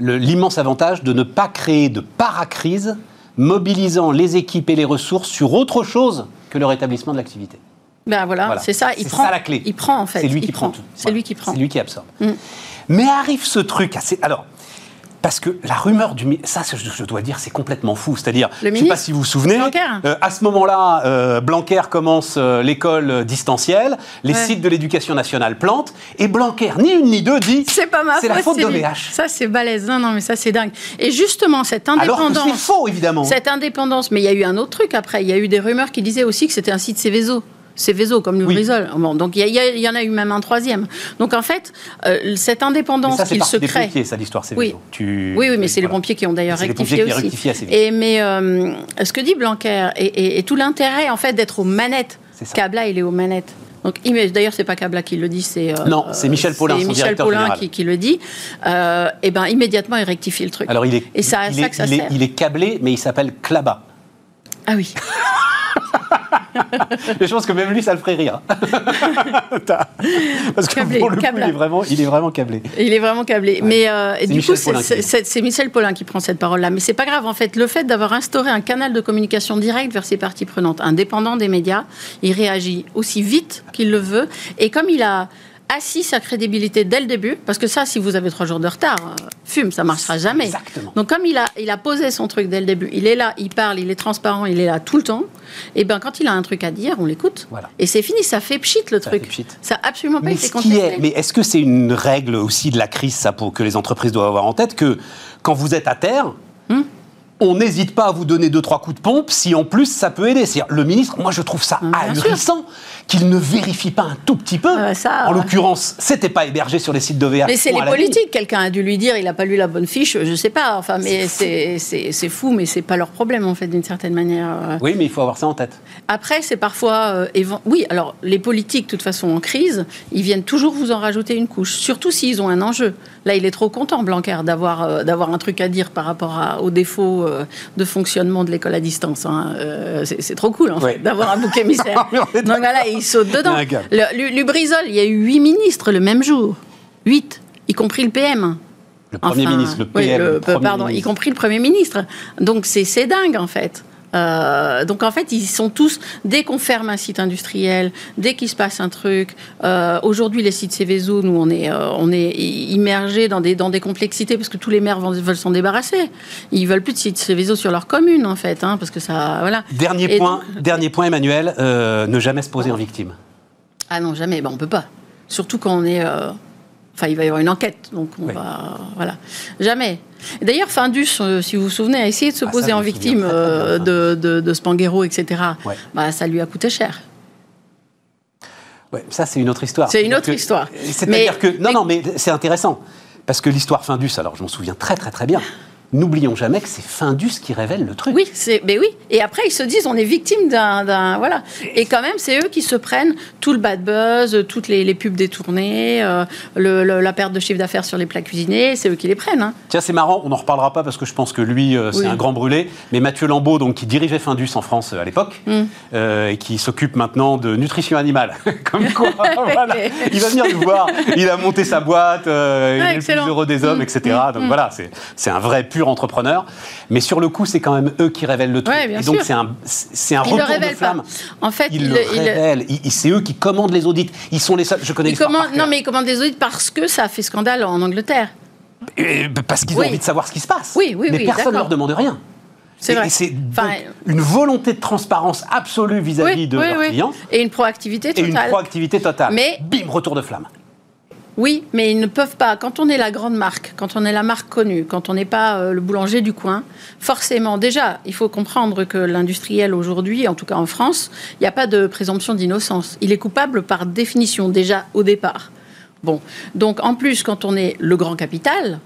l'immense avantage de ne pas créer de paracrise, mobilisant les équipes et les ressources sur autre chose que le rétablissement de l'activité. Ben voilà, c'est ça. Il prend. la clé. Il prend en fait. C'est lui qui prend. tout. C'est lui qui prend. C'est lui qui absorbe. Mm. Mais arrive ce truc assez. Alors, parce que la rumeur du ça, je, dois dire, c'est complètement fou. C'est-à-dire, je ne sais pas si vous vous souvenez, euh, à ce moment-là, euh, Blanquer commence euh, l'école distancielle, les sites de l'éducation nationale plantent, et Blanquer, ni une ni deux, dit c'est pas ma c'est la faute d'OVH. Ça, c'est balèze. Non, non, mais ça, c'est dingue. Et justement, cette indépendance. Alors c'est faux, évidemment. Cette indépendance, mais il y a eu un autre truc après. Il y a eu des rumeurs qui disaient aussi que c'était un site Céveso. Céveso, comme le oui. Bon, donc il y, y, en a eu même un troisième. Donc en fait, euh, cette indépendance qu'il se crée. C'est des pompiers, ça l'histoire Céveso. Oui. Tu... oui, oui, mais c'est les pompiers qui ont d'ailleurs rectifié aussi. Rectifié assez vite. Et mais euh, ce que dit Blanquer et, tout l'intérêt en fait d'être aux manettes. Cabla, il est aux manettes. Donc, d'ailleurs, c'est pas Cabla qui le dit, c'est euh, non, c'est Michel Paulin, son Michel Paulin qui, qui, le dit. et eh ben immédiatement, il rectifie le truc. Alors, il est, et ça, il, ça que ça sert. Est, il est câblé, mais il s'appelle Claba. Ah oui. je pense que même lui, ça le ferait rire. Parce que pour le coup, il est, vraiment, il est vraiment câblé. Il est vraiment câblé. Mais euh, du coup, c'est Michel Paulin qui prend cette parole-là. Mais c'est pas grave, en fait. Le fait d'avoir instauré un canal de communication direct vers ses parties prenantes, indépendant des médias, il réagit aussi vite qu'il le veut. Et comme il a assis sa crédibilité dès le début, parce que ça, si vous avez trois jours de retard, euh, fume, ça marchera jamais. Exactement. Donc comme il a, il a posé son truc dès le début, il est là, il parle, il est transparent, il est là tout le temps, et bien quand il a un truc à dire, on l'écoute. Voilà. Et c'est fini, ça fait pchit le truc. Ça n'a absolument pas été contesté. mais est-ce que c'est une règle aussi de la crise, ça, pour que les entreprises doivent avoir en tête, que quand vous êtes à terre, hmm on n'hésite pas à vous donner deux trois coups de pompe si en plus ça peut aider. C'est le ministre, moi je trouve ça ahurissant qu'il ne vérifie pas un tout petit peu. en l'occurrence, c'était pas hébergé sur les sites d'OVH. Mais c'est les politiques. Quelqu'un a dû lui dire, il n'a pas lu la bonne fiche. Je sais pas. Enfin, mais c'est fou, mais c'est pas leur problème en fait d'une certaine manière. Oui, mais il faut avoir ça en tête. Après, c'est parfois, euh, oui. Alors les politiques, de toute façon, en crise, ils viennent toujours vous en rajouter une couche, surtout s'ils ont un enjeu. Là, il est trop content, Blanquer, d'avoir euh, d'avoir un truc à dire par rapport à, aux défauts euh, de fonctionnement de l'école à distance. Hein. Euh, c'est trop cool, en fait, d'avoir un bouc émissaire. Donc voilà, il saute dedans. Le, il y a eu huit ministres le même jour. Huit, y compris le PM. Le Premier ministre, le PM. pardon, y compris le Premier ministre. Donc c'est dingue, en fait. Euh, donc en fait, ils sont tous, dès qu'on ferme un site industriel, dès qu'il se passe un truc, euh, aujourd'hui les sites Céveso, nous on est, euh, on est immergés dans des, dans des complexités parce que tous les maires veulent s'en débarrasser. Ils veulent plus de sites Céveso sur leur commune en fait, hein, parce que ça, voilà. Dernier point, dernier point, Emmanuel, ne jamais se poser en victime. Ah non, jamais. Ben, on peut pas. Surtout quand on est Enfin, il va y avoir une enquête, donc on va. Voilà. Jamais. D'ailleurs, Findus, euh, si vous vous souvenez, a essayé de se ah, poser en victime euh, de, de, de, Spanghero, etc. Bah, ça lui a coûté cher. Ouais, ça, c'est une autre histoire. C'est une autre histoire. C'est-à-dire que. Non, non, mais c'est intéressant. Parce que l'histoire Findus, alors je m'en souviens très, très, très bien n'oublions jamais que c'est Findus qui révèle le truc. Oui, c'est, mais oui. Et après, ils se disent, on est victime d'un, voilà. Et quand même, c'est eux qui se prennent tout le bad buzz, toutes les, pubs détournées, euh, la perte de chiffre d'affaires sur les plats cuisinés, c'est eux qui les prennent. Hein. Tiens, c'est marrant, on n'en reparlera pas parce que je pense que lui, euh, c'est un grand brûlé. Mais Mathieu Lambeau, donc, qui dirigeait Findus en France euh, à l'époque, mm. et qui s'occupe maintenant de nutrition animale. Comme quoi, voilà. Il va venir nous voir. Il a monté sa boîte, il est le plus heureux des hommes, mm. etc. Donc mm. voilà, c'est un vrai pur entrepreneur, mais sur le coup, c'est quand même eux qui révèlent le truc. et donc, c'est un, c'est un retour de flamme. En fait, ils, le révèlent. c'est eux qui commandent les audits. Ils sont les seuls. Je connais Non, mais ils commandent les audits parce que ça a fait scandale en Angleterre. parce qu'ils ont envie de savoir ce qui se passe. Oui, oui, mais personne ne leur demande rien. C'est vrai. C'est une volonté de transparence absolue vis-à-vis de leurs clients. Et une proactivité totale. Et une proactivité totale. Mais bim, retour de flamme. Oui, mais ils ne peuvent pas. Quand on est la grande marque, quand on est la marque connue, quand on n'est pas euh, le boulanger du coin, forcément, déjà, il faut comprendre que l'industriel aujourd'hui, en tout cas en France, il n'y a pas de présomption d'innocence. Il est coupable par définition, déjà au départ. Bon, donc en plus, quand on est le grand capital,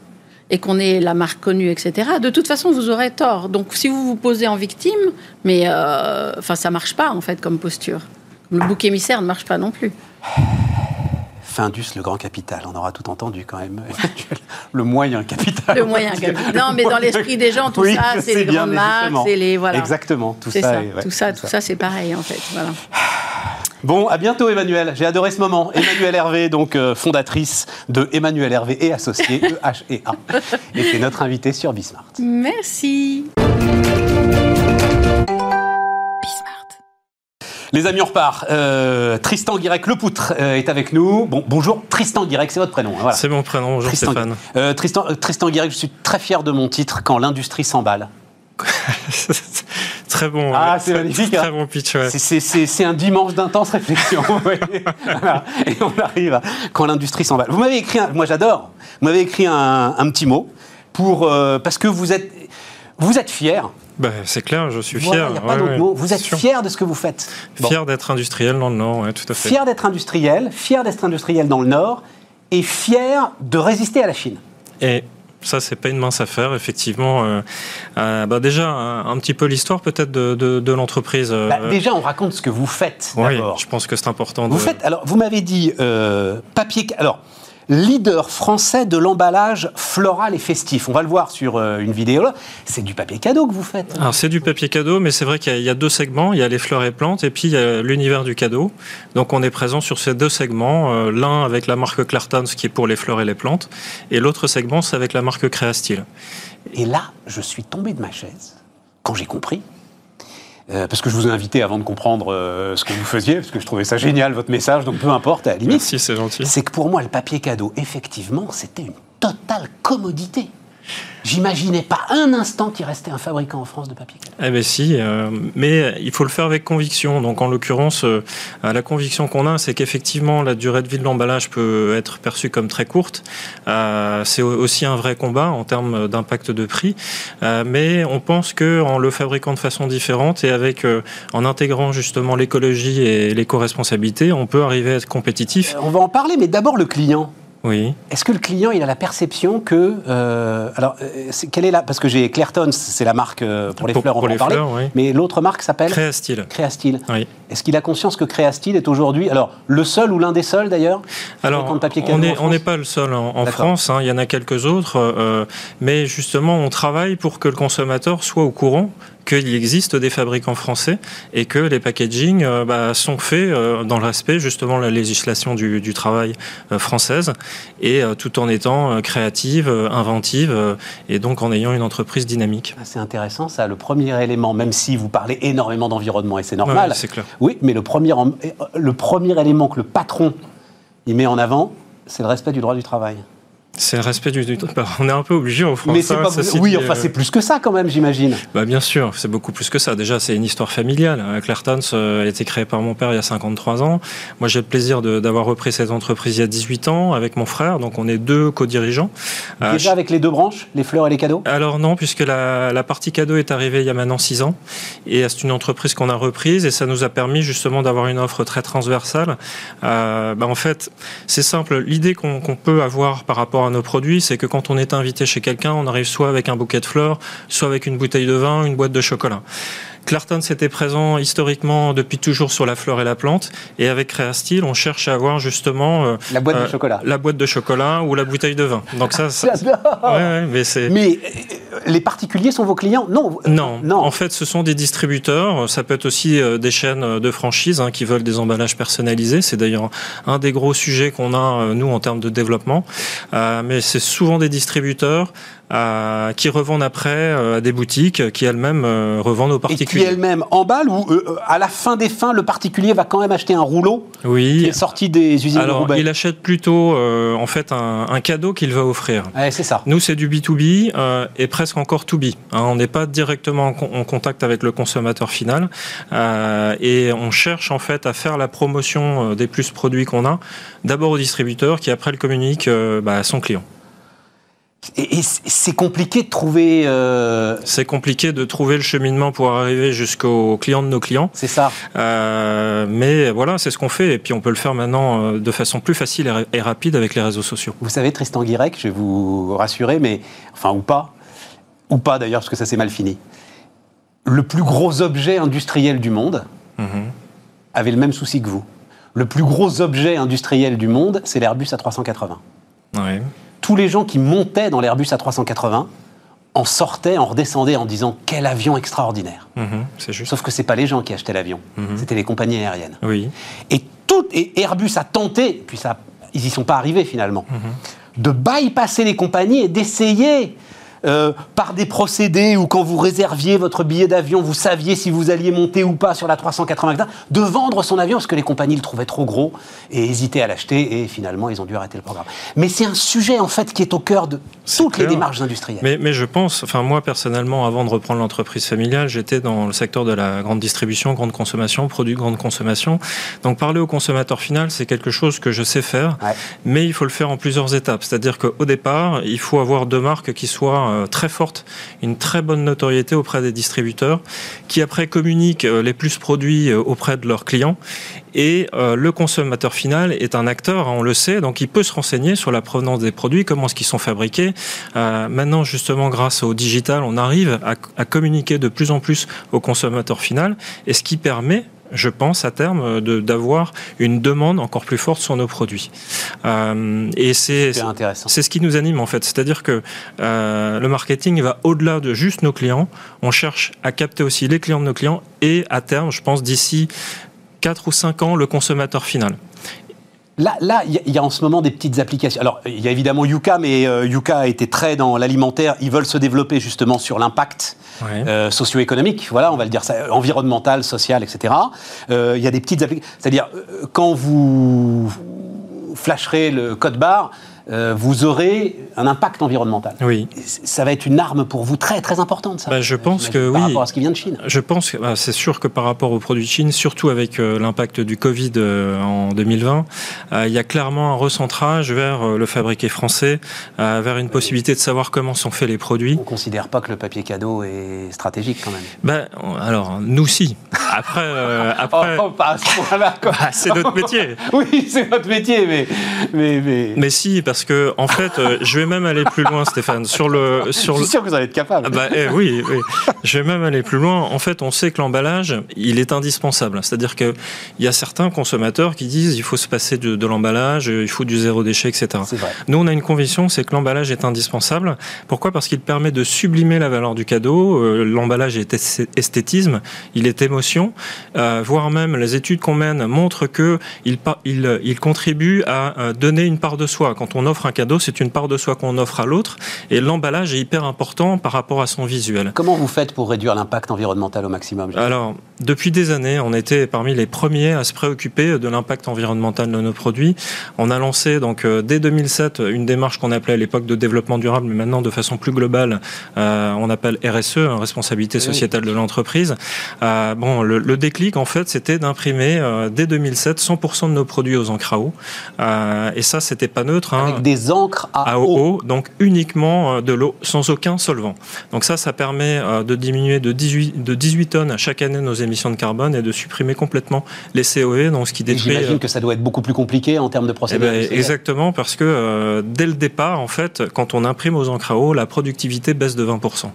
et qu'on est la marque connue, etc., de toute façon, vous aurez tort. Donc, si vous vous posez en victime, mais euh, enfin, ça marche pas, en fait, comme posture. Le bouc émissaire ne marche pas non plus. Findus, le grand capital. On aura tout entendu quand même. le moyen capital. Le moyen capital. Non, mais dans l'esprit des gens, tout ça, c'est les grandes marques, c'est les voilà. Exactement, tout ça. tout ça, tout ça, c'est pareil en fait. Voilà. Bon, à bientôt Emmanuel. J'ai adoré ce moment. Emmanuel Hervé, donc euh, fondatrice de Emmanuel Hervé et associé EHEA, était notre invité sur Bismart. Merci. Les amis, on repart. Euh, Tristan Guirec Lepoutre euh, est avec nous. Bon, bonjour, Tristan Guirec, c'est votre prénom. Hein, c'est mon prénom, bonjour Tristan, Stéphane. Euh, Tristan, Tristan Guirec, je suis très fier de mon titre, Quand l'industrie s'emballe. très bon. Ah, c'est magnifique. Très hein. bon pitch, ouais. C'est un dimanche d'intense réflexion. Et on arrive à Quand l'industrie s'emballe. Vous m'avez écrit, moi j'adore, vous m'avez écrit un, un, petit mot pour, parce que vous êtes, vous êtes fier bah, c'est clair, je suis fier. Vous êtes fier de ce que vous faites. Fier d'être industriel dans le Nord, oui, tout à fait. Fier d'être industriel, fier d'être industriel dans le Nord, et fier de résister à la Chine. Et ça, c'est pas une mince affaire, effectivement. Euh, euh, bah déjà, un, petit peu l'histoire peut-être de, de, l'entreprise. Euh. Bah, déjà, on raconte ce que vous faites. Oui, je pense que c'est important. Vous faites. Alors, vous m'avez dit papier. Alors leader français de l'emballage floral et festif. On va le voir sur euh, une vidéo. C'est du papier cadeau que vous faites. Alors c'est du papier cadeau, mais c'est vrai qu'il y, a deux segments. Il y a les fleurs et plantes et puis il y a l'univers du cadeau. Donc on est présent sur ces deux segments. Euh, l'un avec la marque Clartons qui est pour les fleurs et les plantes, et l'autre segment c'est avec la marque Créastyle. Et là, je suis tombé de ma chaise quand j'ai compris. Parce que je vous ai invité avant de comprendre ce que vous faisiez, parce que je trouvais ça génial, votre message, donc peu importe, à la limite. Merci, c'est gentil. C'est que pour moi, le papier cadeau, effectivement, c'était une totale commodité. J'imaginais pas un instant qu'il restait un fabricant en France de papier Eh bien si, euh, mais il faut le faire avec conviction. Donc en l'occurrence, euh, la conviction qu'on a, c'est qu'effectivement la durée de vie de l'emballage peut être perçue comme très courte. Euh, c'est aussi un vrai combat en termes d'impact de prix, mais on pense que en le fabriquant de façon différente et avec en intégrant justement l'écologie et l'éco-responsabilité, on peut arriver à être compétitif. on va en parler, mais d'abord le client. Oui. Est-ce que le client il a la perception que euh, alors euh, quelle est la parce que j'ai Clairton c'est la marque euh, pour les fleurs on va en parler mais l'autre marque s'appelle Créastyle. Créastyle. Oui. Est-ce qu'il a conscience que Créastyle est aujourd'hui alors le seul ou l'un des seuls d'ailleurs Alors on n'est pas le seul en, France hein, il y en a quelques autres mais justement on travaille pour que le consommateur soit au courant qu'il existe des fabricants français et que les packaging euh, bah, sont faits euh, dans le respect justement de la législation du, travail euh, française et tout en étant créative, inventive et donc en ayant une entreprise dynamique. Ah, c'est intéressant ça. Le premier élément, même si vous parlez énormément d'environnement et c'est normal. c'est clair. Oui, mais le premier, le premier élément que le patron il met en avant, c'est le respect du droit du travail. C'est le respect du, bah, On est un peu obligé en France. Mais c'est pas. oui, enfin, c'est plus que ça quand même, j'imagine. Bah, bien sûr, c'est beaucoup plus que ça. Déjà, c'est une histoire familiale. Clairtons a été créé par mon père il y a 53 ans. Moi, j'ai le plaisir d'avoir repris cette entreprise il y a 18 ans avec mon frère. Donc, on est deux co-dirigeants. Déjà avec les deux branches, les fleurs et les cadeaux Alors, non, puisque la, la partie cadeau est arrivée il y a maintenant 6 ans. Et c'est une entreprise qu'on a reprise et ça nous a permis justement d'avoir une offre très transversale. Euh, bah, en fait, c'est simple. L'idée qu'on peut avoir par rapport à nos produits, c'est que quand on est invité chez quelqu'un, on arrive soit avec un bouquet de fleurs, soit avec une bouteille de vin, une boîte de chocolat. Clarton s'était présent historiquement depuis toujours sur la fleur et la plante. Et avec Créastyle, on cherche à avoir justement euh, la boîte de euh, chocolat, la boîte de chocolat ou la bouteille de vin. Donc ça, ça mais c'est. Mais euh, les particuliers sont vos clients? Non. Non. Non. En fait, ce sont des distributeurs. Ça peut être aussi des chaînes de franchise hein, qui veulent des emballages personnalisés. C'est d'ailleurs un des gros sujets qu'on a nous en termes de développement. mais c'est souvent des distributeurs qui revendent après euh, à des boutiques qui elles-mêmes euh, revendent aux particuliers. Et qui elles-mêmes emballent ou euh, à la fin des fins, le particulier va quand même acheter un rouleau oui. qui est sorti des usines Alors, il achète plutôt en fait un, cadeau qu'il va offrir. c'est ça. Nous, c'est du B2B et presque encore to B. Hein. on n'est pas directement en, contact avec le consommateur final et on cherche en fait à faire la promotion des plus produits qu'on a d'abord au distributeur qui après le communique bah, à son client. Et, c'est compliqué de trouver. Euh, c'est compliqué de trouver le cheminement pour arriver jusqu'aux clients de nos clients. C'est ça. Euh, mais voilà, c'est ce qu'on fait. Et puis on peut le faire maintenant euh, de façon plus facile et, rapide avec les réseaux sociaux. Vous savez, Tristan Guirec, je vais vous rassurer, mais. Enfin, ou pas. Ou pas d'ailleurs, parce que ça s'est mal fini. Le plus gros objet industriel du monde mhm. avait le même souci que vous. Le plus gros objet industriel du monde, c'est l'Airbus A380. Oui tous les gens qui montaient dans l'Airbus A380 en sortaient, en redescendaient en disant quel avion extraordinaire. Mhm, juste. Sauf que c'est pas les gens qui achetaient l'avion, mhm. c'était les compagnies aériennes. Oui. Et tout et Airbus a tenté, puis ça, ils y sont pas arrivés finalement, mhm. de bypasser les compagnies et d'essayer euh, par des procédés où quand vous réserviez votre billet d'avion, vous saviez si vous alliez monter ou pas sur la 380, de vendre son avion parce que les compagnies le trouvaient trop gros et hésitaient à l'acheter et finalement ils ont dû arrêter le programme. Mais c'est un sujet en fait qui est au cœur de toutes les démarches industrielles. Mais, mais, je pense, enfin moi personnellement, avant de reprendre l'entreprise familiale, j'étais dans le secteur de la grande distribution, grande consommation, produits grande consommation. Donc parler au consommateur final, c'est quelque chose que je sais faire, mais il faut le faire en plusieurs étapes. C'est-à-dire qu'au départ, il faut avoir deux marques qui soient euh, très forte, une très bonne notoriété auprès des distributeurs, qui après communiquent euh, les plus produits euh, auprès de leurs clients. Et le consommateur final est un acteur, hein, on le sait, donc il peut se renseigner sur la provenance des produits, comment est-ce qu'ils sont fabriqués. maintenant, justement, grâce au digital, on arrive à, à communiquer de plus en plus au consommateur final, et ce qui permet je pense, à terme, d'avoir une demande encore plus forte sur nos produits. Euh, et c'est c'est ce qui nous anime en fait. C'est-à-dire que euh, le marketing va au-delà de juste nos clients. On cherche à capter aussi les clients de nos clients et à terme, je pense d'ici 4 ou 5 ans, le consommateur final. Là, là, il y, a en ce moment des petites applications. Alors, il y a évidemment Yuka, mais Yuka a été très dans l'alimentaire. Ils veulent se développer justement sur l'impact socio-économique. Voilà, on va le dire ça, environnemental, social, etc. Il y a des petites applications. C'est-à-dire, quand vous flasherez le code barre, euh, vous aurez un impact environnemental. Oui. Ça va être une arme pour vous très très importante. Ça. Bah, je pense que par rapport à ce qui vient de Chine. Je pense que bah, c'est sûr que par rapport aux produits de Chine, surtout avec euh, l'impact du Covid euh, en 2020, il y a clairement un recentrage vers le fabriqué français, vers une possibilité de savoir comment sont faits les produits. On ne considère pas que le papier cadeau est stratégique quand même. Ben, alors nous si. Après, après. Oh, pas à ce point-là. c'est notre métier. oui, c'est notre métier, mais mais mais. Mais si, parce parce que en fait, euh, je vais même aller plus loin, Stéphane. Sur le, sur je suis sûr que vous allez être capable. Ah bah, eh, oui, oui, je vais même aller plus loin. En fait, on sait que l'emballage, il est indispensable. C'est-à-dire qu'il y a certains consommateurs qui disent il faut se passer de, l'emballage, il faut du zéro déchet, etc. Vrai. Nous, on a une conviction, c'est que l'emballage est indispensable. Pourquoi? Parce qu'il permet de sublimer la valeur du cadeau. Euh, l'emballage est esthétisme, il est émotion, euh, voire même les études qu'on mène montrent que il, il, il contribue à donner une part de soi. Quand on offre un cadeau, c'est une part de soi qu'on offre à l'autre. Et l'emballage est hyper important par rapport à son visuel. Comment vous faites pour réduire l'impact environnemental au maximum Alors, depuis des années, on était parmi les premiers à se préoccuper de l'impact environnemental de nos produits. On a lancé donc euh, dès 2007 une démarche qu'on appelait à l'époque de développement durable, mais maintenant de façon plus globale, euh, on appelle RSE, hein, responsabilité sociétale de l'entreprise. Euh, bon, le, déclic en fait, c'était d'imprimer dès 2007 100% de nos produits aux encres à eau. et ça, c'était pas neutre. Hein des encres à, eau. donc uniquement euh, de l'eau sans aucun solvant. Donc ça, ça permet euh, de diminuer de 18, de 18 tonnes chaque année nos émissions de carbone et de supprimer complètement les COE, donc ce qui détruit. J'imagine euh, que ça doit être beaucoup plus compliqué en termes de procédure. Eh ben, exactement, parce que dès le départ, en fait, quand on imprime aux encres à eau, la productivité baisse de 20%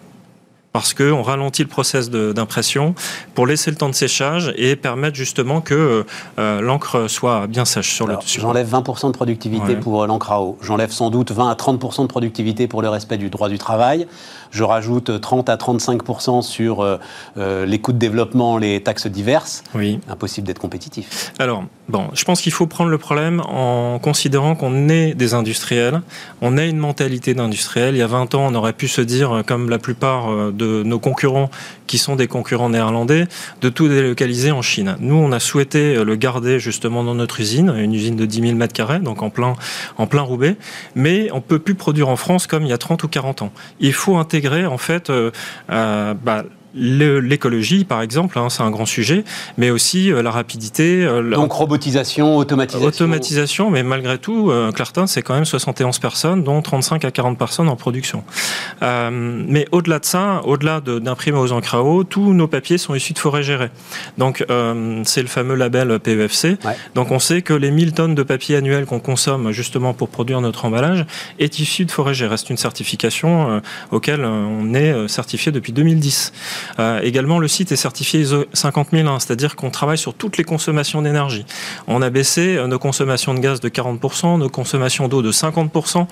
parce qu'on ralentit le process d'impression pour laisser le temps de séchage et permettre justement que euh, l'encre soit bien sèche sur le dessus. J'enlève 20% de productivité pour euh, l'encre à eau. J'enlève sans doute 20 à 30% de productivité pour le respect du droit du travail. Je rajoute 30 à 35% sur euh, les coûts de développement, les taxes diverses. Oui. Impossible d'être compétitif. Alors, bon, je pense qu'il faut prendre le problème en considérant qu'on est des industriels, on a une mentalité d'industriel. Il y a 20 ans, on aurait pu se dire, comme la plupart de nos concurrents, qui sont des concurrents néerlandais, de tout délocaliser en Chine. Nous, on a souhaité le garder justement dans notre usine, une usine de 10 000 mètres carrés, donc en plein, en plein Roubaix, mais on peut plus produire en France comme il y a 30 ou 40 ans. Il faut intégrer en fait euh, euh, bah, L'écologie, par exemple, hein, c'est un grand sujet, mais aussi euh, la rapidité. Euh, Donc robotisation, automatisation. Automatisation, mais malgré tout, euh, Clartin, c'est quand même 71 personnes, dont 35 à 40 personnes en production. mais au-delà de ça, au-delà d'imprimer aux encres à eau, tous nos papiers sont issus de forêts gérées. Donc c'est le fameux label PEFC. Donc on sait que les 1000 tonnes de papier annuel qu'on consomme justement pour produire notre emballage est issu de forêts gérées. C'est une certification auquel on est certifié depuis 2010. Euh, également, le site est certifié ISO 50001, c'est-à-dire qu'on travaille sur toutes les consommations d'énergie. On a baissé euh, nos consommations de gaz de 40%, nos consommations d'eau de 50%,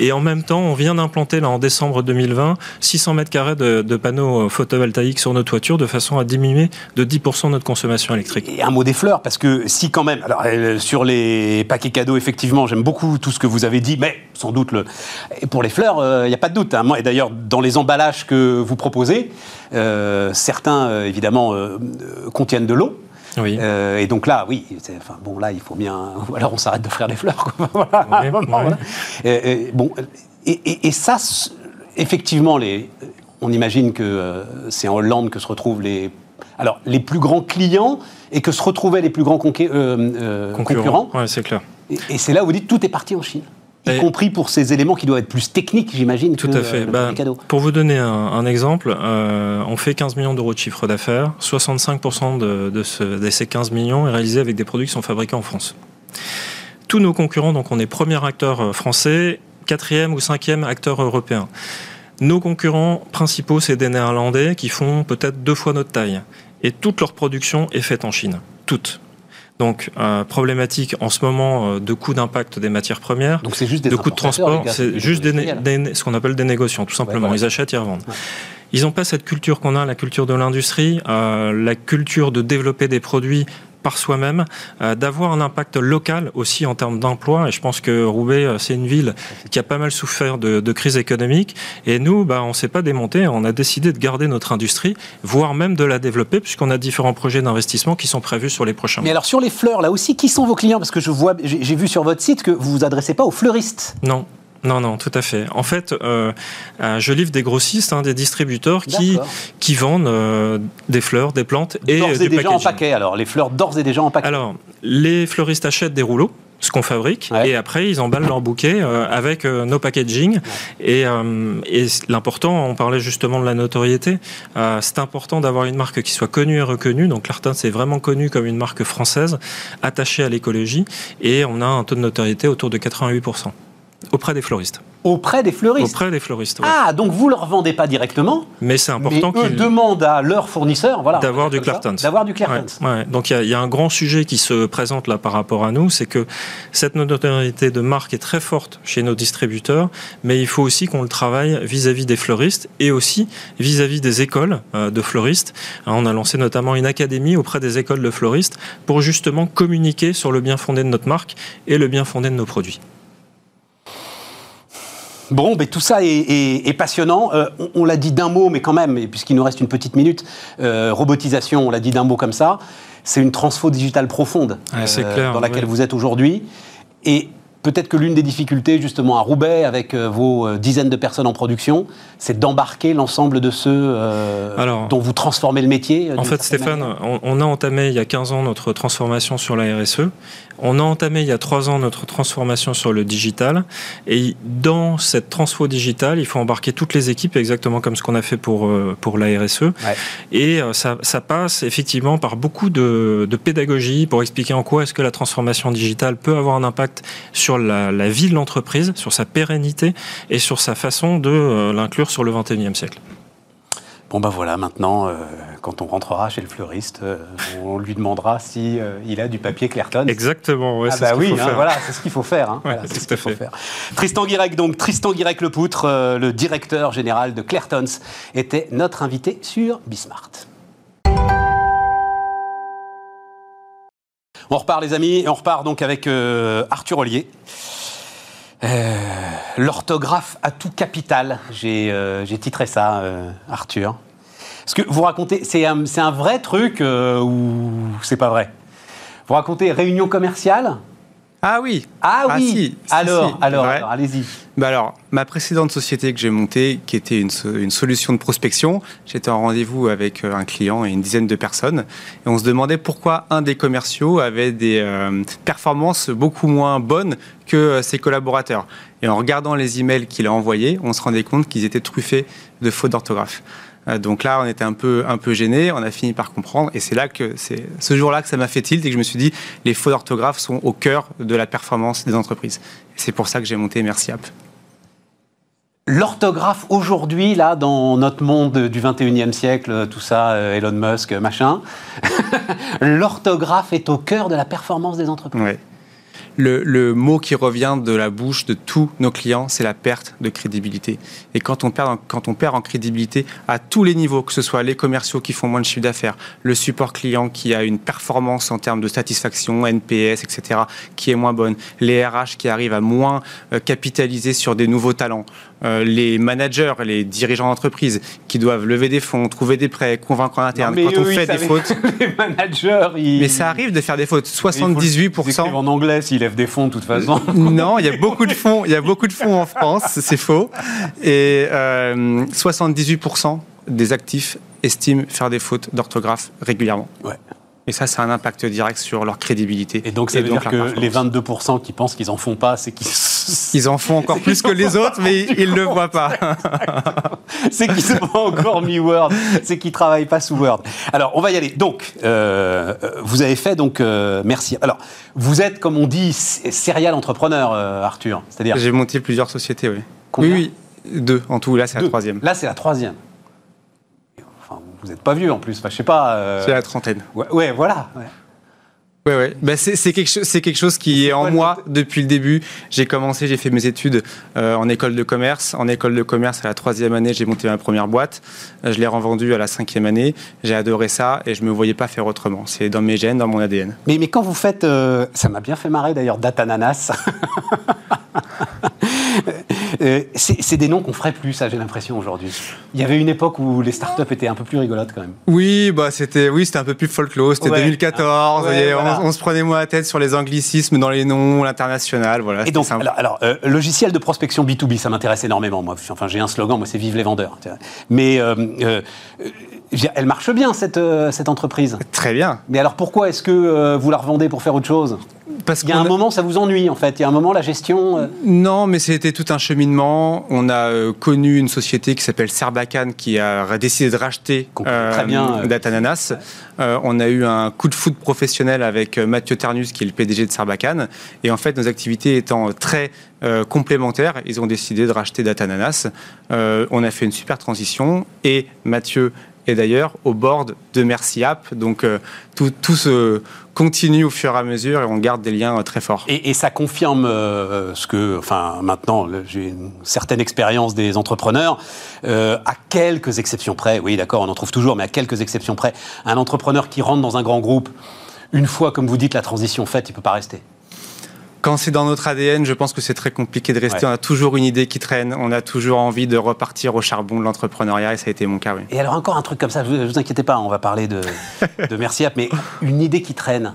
et en même temps, on vient d'implanter là en décembre 2020 600 mètres carrés de, panneaux euh, photovoltaïques sur nos toitures de façon à diminuer de 10% notre consommation électrique. Et un mot des fleurs, parce que si quand même, alors sur les paquets cadeaux, effectivement, j'aime beaucoup tout ce que vous avez dit, mais sans doute le, pour les fleurs, il n'y a pas de doute. Hein. Et d'ailleurs, dans les emballages que vous proposez, certains, euh, évidemment, euh, contiennent de l'eau. Oui. et donc là, oui, enfin, bon, là, il faut bien. Alors, on s'arrête d'offrir des fleurs. Et, bon, et, ça, effectivement, les, on imagine que c'est en Hollande que se retrouvent les. Alors, les plus grands clients et que se retrouvaient les plus grands concurrents. concurrents. c'est clair. Et, c'est là où vous dites tout est parti en Chine y compris pour ces éléments qui doivent être plus techniques, j'imagine. Tout à fait. Bah, pour vous donner un, exemple, euh, on fait 15 millions d'euros de chiffre d'affaires. 65% de, de, ces 15 millions est réalisé avec des produits qui sont fabriqués en France. Tous nos concurrents, donc on est premier acteur euh, français, quatrième ou cinquième acteur européen. Nos concurrents principaux, c'est des Néerlandais qui font peut-être deux fois notre taille. Et toute leur production est faite en Chine. Toute. Donc, euh, problématique en ce moment euh, de coût d'impact des matières premières, Donc juste des de coûts de transport, c'est juste des, ce qu'on appelle des négociants, tout simplement. Ils achètent, ils revendent. Ils n'ont pas cette culture qu'on a, la culture de l'industrie, euh, la culture de développer des produits par soi-même, d'avoir un impact local aussi en termes d'emploi. Et je pense que Roubaix, c'est une ville qui a pas mal souffert de, de crise économique. Et nous, bah, on s'est pas démonté. On a décidé de garder notre industrie, voire même de la développer, puisqu'on a différents projets d'investissement qui sont prévus sur les prochains mois. Mais alors sur les fleurs, là aussi, qui sont vos clients? Parce que je vois, j'ai vu sur votre site que vous vous adressez pas aux fleuristes. Non, non, non, tout à fait. En fait, euh, euh, je livre des grossistes, hein, des distributeurs qui, qui vendent euh, des fleurs, des plantes et d'ores et déjà en paquet. Alors, les fleurs d'ores et déjà en paquet. Alors, les fleuristes achètent des rouleaux ce qu'on fabrique et après ils emballent leur bouquet avec nos packaging et, et l'important on parlait justement de la notoriété c'est important d'avoir une marque qui soit connue et reconnue donc Lartin c'est vraiment connu comme une marque française attachée à l'écologie et on a un taux de notoriété autour de 88% Auprès des fleuristes. Auprès des fleuristes Auprès des fleuristes, Ah, donc vous ne leur vendez pas directement Mais c'est important qu'ils demandent à leurs fournisseurs voilà, d'avoir du Clartons. D'avoir du Clartons. Ouais, Donc il y, a un grand sujet qui se présente là par rapport à nous, c'est que cette notoriété de marque est très forte chez nos distributeurs, mais il faut aussi qu'on le travaille vis-à-vis des fleuristes et aussi vis-à-vis des écoles euh, de fleuristes. Hein, on a lancé notamment une académie auprès des écoles de fleuristes pour justement communiquer sur le bien fondé de notre marque et le bien fondé de nos produits. Bon, mais tout ça est, passionnant. Euh, on, l'a dit d'un mot, mais quand même, puisqu'il nous reste une petite minute, euh, robotisation, on l'a dit d'un mot comme ça, c'est une transfo digitale profonde euh, dans laquelle vous êtes aujourd'hui. Et peut-être que l'une des difficultés, justement, à Roubaix, avec vos dizaines de personnes en production, c'est d'embarquer l'ensemble de ceux dont vous transformez le métier. En fait, Stéphane, on, on, a entamé il y a 15 ans notre transformation sur la RSE. On a entamé il y a trois ans notre transformation sur le digital. Et dans cette transfo digitale, il faut embarquer toutes les équipes, exactement comme ce qu'on a fait pour, euh, pour la RSE. Et euh, ça, passe effectivement par beaucoup de, pédagogie pour expliquer en quoi est-ce que la transformation digitale peut avoir un impact sur la, vie de l'entreprise, sur sa pérennité et sur sa façon de euh, l'inclure sur le 21e siècle. Bon ben voilà, maintenant, euh, quand on rentrera chez le fleuriste, euh, on lui demandera si euh, il a du papier Clairton. Exactement, ouais, ah bah oui, hein, voilà, c'est ce qu'il faut faire. Hein. c'est ce qu'il faut faire. Tristan Guirec, donc Tristan Guirec Le Poutre, le directeur général de Clairtons, était notre invité sur Bismart. On repart les amis, on repart donc avec Arthur Ollier. Euh, l'orthographe à tout capital, j'ai euh, titré ça, euh, Arthur. Parce que vous racontez, c'est un, un, vrai truc ou c'est pas vrai? Vous racontez réunion commerciale? Ah oui. Ah, ah oui. alors, alors, allez-y. Bah alors, ma précédente société que j'ai montée, qui était une, une solution de prospection, j'étais en rendez-vous avec euh, un client et une dizaine de personnes, et on se demandait pourquoi un des commerciaux avait des euh, performances beaucoup moins bonnes que euh, ses collaborateurs. Et en regardant les emails qu'il a envoyés, on se rendait compte qu'ils étaient truffés de fautes d'orthographe. Euh, donc là, on était un peu, un peu gêné. On a fini par comprendre. Et c'est là que c'est ce jour-là que ça m'a fait tilt et que je me suis dit, les fautes d'orthographe sont au cœur de la performance des entreprises. C'est pour ça que j'ai monté Merci App. L'orthographe aujourd'hui, là, dans notre monde du 21e siècle, tout ça, euh, Elon Musk, machin, l'orthographe est au cœur de la performance des entreprises le, mot qui revient de la bouche de tous nos clients, c'est la perte de crédibilité. Et quand on, perd en, quand on perd en crédibilité à tous les niveaux, que ce soit les commerciaux qui font moins de chiffre d'affaires, le support client qui a une performance en termes de satisfaction, NPS, etc., qui est moins bonne, les RH qui arrivent à moins euh, capitaliser sur des nouveaux talents, euh, les managers, les dirigeants d'entreprise qui doivent lever des fonds, trouver des prêts, convaincre en interne. quand on fait des fautes, les managers, mais ça arrive de faire des fautes. 78%. en anglais s'ils lèvent des fonds de toute façon. non, il y a beaucoup de fonds. Il y a beaucoup de fonds en France, c'est faux. Et 78% euh, des actifs estiment faire des fautes d'orthographe régulièrement. Ouais. Et ça, c'est un impact direct sur leur crédibilité. Et donc, ça veut dire que les 22% qui pensent qu'ils n'en font pas, c'est qu'ils... Ils en font encore plus que les autres, mais ils ne le voient pas. c'est qu'ils n'ont pas encore mis Word, c'est qu'ils ne travaillent pas sous Word. Alors, on va y aller. Donc, euh, vous avez fait, donc, euh, merci. Alors, vous êtes, comme on dit, serial entrepreneur, euh, Arthur. C'est-à-dire... J'ai monté plusieurs sociétés, oui. oui, oui, deux en tout. Là, c'est la troisième. Là, c'est la troisième vous n'êtes pas vieux en plus. Enfin, je sais pas. C'est la trentaine. Ouais, voilà. Ouais, ouais. Bah, c'est quelque, chose, quelque chose qui est en moi depuis le début. J'ai commencé, j'ai fait mes études euh, en école de commerce. En école de commerce, à la troisième année, j'ai monté ma première boîte. Euh, je l'ai revendue à la cinquième année. J'ai adoré ça et je me voyais pas faire autrement. C'est dans mes gènes, dans mon ADN. Mais, mais quand vous faites, euh, ça m'a bien fait marrer d'ailleurs, Datananas. Euh, c'est des noms qu'on ferait plus, ça, j'ai l'impression aujourd'hui. Il y avait une époque où les startups étaient un peu plus rigolotes quand même. Oui, bah c'était oui, c'était un peu plus folklore. C'était 2014. on, se prenait moins la tête sur les anglicismes dans les noms, l'international, voilà. Et donc, alors, euh, logiciel de prospection B2B, ça m'intéresse énormément. Moi, enfin, j'ai un slogan, moi, c'est vive les vendeurs. Mais euh, elle marche bien cette, cette entreprise. Très bien. Mais alors pourquoi est-ce que vous la revendez pour faire autre chose? Parce qu'il y a un moment, ça vous ennuie en fait. Il y a un moment, la gestion. Euh, non, mais c'était tout un cheminement. On a euh, connu une société qui s'appelle Serbacan qui a décidé de racheter euh, très bien, Datananas. on a eu un coup de foot professionnel avec Mathieu Ternus, qui est le PDG de Serbacan. Et en fait, nos activités étant très complémentaires, ils ont décidé de racheter Datananas. on a fait une super transition et Mathieu et d'ailleurs au board de Merci App. Donc euh, tout, tout, se continue au fur et à mesure et on garde des liens euh, très forts. Et, ça confirme euh, ce que, enfin maintenant j'ai une certaine expérience des entrepreneurs, à quelques exceptions près, oui d'accord on en trouve toujours, mais à quelques exceptions près, un entrepreneur qui rentre dans un grand groupe, une fois comme vous dites la transition faite, il ne peut pas rester quand c'est dans notre ADN, je pense que c'est très compliqué de rester. On a toujours une idée qui traîne, on a toujours envie de repartir au charbon de l'entrepreneuriat et ça a été mon cas. Oui. Et alors encore un truc comme ça, ne vous, inquiétez pas, on va parler de, de Merci mais une idée qui traîne.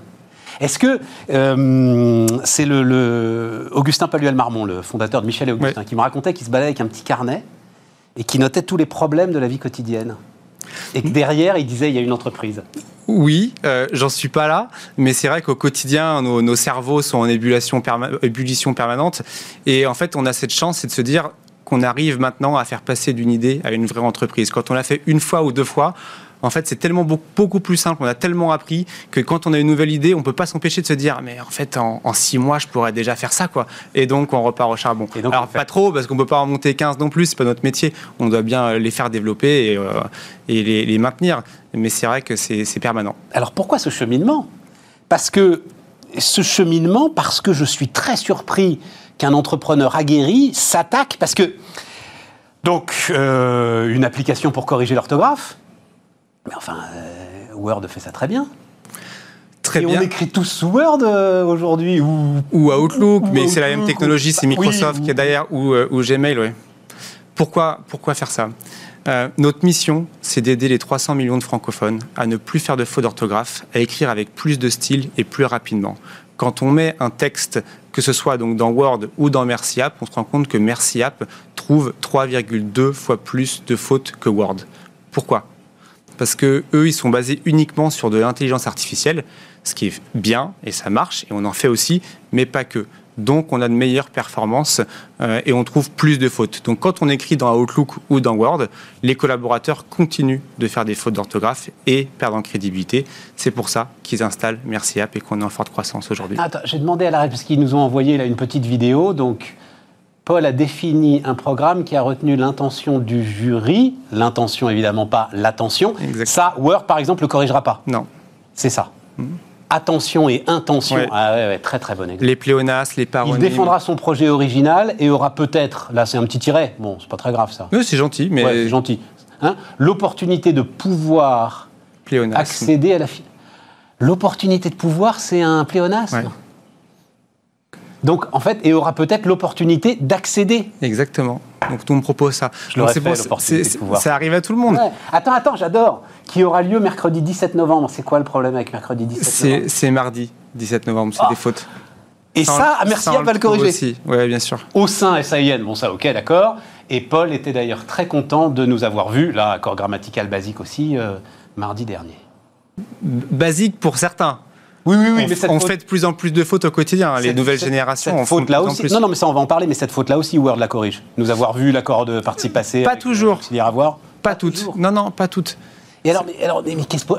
Est-ce que euh, c'est le, Augustin Paluel-Marmont, le fondateur de Michel et Augustin, qui me racontait qu'il se baladait avec un petit carnet et qui notait tous les problèmes de la vie quotidienne et que derrière, il disait il y a une entreprise. Oui, euh, j'en suis pas là, mais c'est vrai qu'au quotidien, nos, cerveaux sont en ébullition, ébullition permanente. Et en fait, on a cette chance, c'est de se dire qu'on arrive maintenant à faire passer d'une idée à une vraie entreprise. Quand on l'a fait une fois ou deux fois, en fait, c'est tellement beaucoup plus simple, on a tellement appris que quand on a une nouvelle idée, on peut pas s'empêcher de se dire, mais en fait, en, six mois, je pourrais déjà faire ça, quoi. Et donc, on repart au charbon. Et donc, Alors, pas trop, parce qu'on peut pas en monter 15 non plus, c'est pas notre métier. On doit bien les faire développer et, euh, les, maintenir. Mais c'est vrai que c'est permanent. Alors, pourquoi ce cheminement? Parce que ce cheminement, parce que je suis très surpris qu'un entrepreneur aguerri s'attaque, parce que donc, euh, une application pour corriger l'orthographe, mais enfin, euh, Word fait ça très bien. Très et bien. on écrit tous sous Word euh, aujourd'hui ou, ou Outlook, mais c'est la même technologie, c'est Microsoft qui est derrière ou, euh, ou Gmail, oui. Pourquoi, pourquoi faire ça? Notre mission, c'est d'aider les 300 millions de francophones à ne plus faire de fautes d'orthographe, à écrire avec plus de style et plus rapidement. Quand on met un texte, que ce soit donc dans Word ou dans MerciApp, on se rend compte que MerciApp trouve 3,2 fois plus de fautes que Word. Pourquoi? Parce que eux, ils sont basés uniquement sur de l'intelligence artificielle, ce qui est bien et ça marche et on en fait aussi, mais pas que. Donc on a de meilleures performances euh, et on trouve plus de fautes. Donc quand on écrit dans Outlook ou dans Word, les collaborateurs continuent de faire des fautes d'orthographe et perdent en crédibilité. C'est pour ça qu'ils installent Merci App et qu'on est en forte croissance aujourd'hui. Attends, j'ai demandé à la parce qu'ils nous ont envoyé là une petite vidéo. Donc Paul a défini un programme qui a retenu l'intention du jury, l'intention évidemment pas l'attention. Ça, Word par exemple le corrigera pas. Non. C'est ça. Hmm. Attention et intention. Ah ouais, très très bon exemple. Les pléonasmes, les paronymes. Il défendra son projet original et aura peut-être, là c'est un petit tiret, bon c'est pas très grave ça. Oui, c'est gentil, mais. c'est gentil. Hein L'opportunité de pouvoir accéder à la. L'opportunité de pouvoir, c'est un pléonasme. Donc, en fait, et aura peut-être l'opportunité d'accéder. Exactement. Donc, tout me propose ça. Je Donc, c'est Ça arrive à tout le monde. Attends, attends, j'adore. Qui aura lieu mercredi 17 novembre. C'est quoi le problème avec mercredi 17 novembre? C'est mardi 17 novembre, c'est ah. des fautes. Et ça, merci à va le corriger. Oui, bien sûr. Au sein SAIN, bon ça, ok, d'accord. Et Paul était d'ailleurs très content de nous avoir vus, là, accord grammatical basique aussi, euh, mardi dernier. Basique pour certains. Oui, oui, oui. On, mais on fait de plus en plus de fautes au quotidien. Hein, les nouvelles générations. Cette faute là aussi. Non, non, mais ça, on va en parler. Mais cette faute là aussi, Word la corrige. Nous avoir vu l'accord de partie passée. Pas toujours. à voir. Pas, toutes. Non, non, pas toutes. Et alors, mais, alors, mais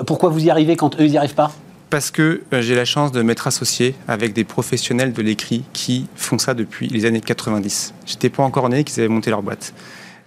pourquoi vous y arrivez quand eux, ils n'y arrivent pas? Parce que euh, j'ai la chance de m'être associé avec des professionnels de l'écrit qui font ça depuis les années 90. J'étais pas encore né qu'ils avaient monté leur boîte.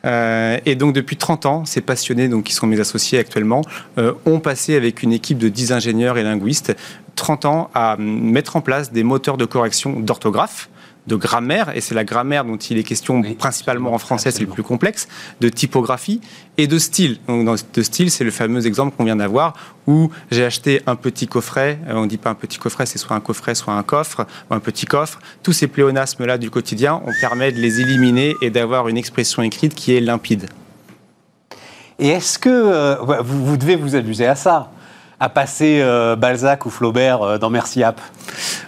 Euh, et donc depuis 30 ans, ces passionnés, donc, qui sont mes associés actuellement, euh, ont passé avec une équipe de 10 ingénieurs et linguistes 30 ans à mettre en place des moteurs de correction d'orthographe de grammaire, et c'est la grammaire dont il est question principalement en français, c'est le plus complexe, de typographie et de style. Donc, dans, de style, c'est le fameux exemple qu'on vient d'avoir où j'ai acheté un petit coffret, euh, on ne dit pas un petit coffret, c'est soit un coffret, soit un coffre, ou un petit coffre. Tous ces pléonasmes-là du quotidien, on permet de les éliminer et d'avoir une expression écrite qui est limpide. Et est-ce que euh, vous, vous devez vous amuser à ça à passer euh, Balzac ou Flaubert euh, dans Merci App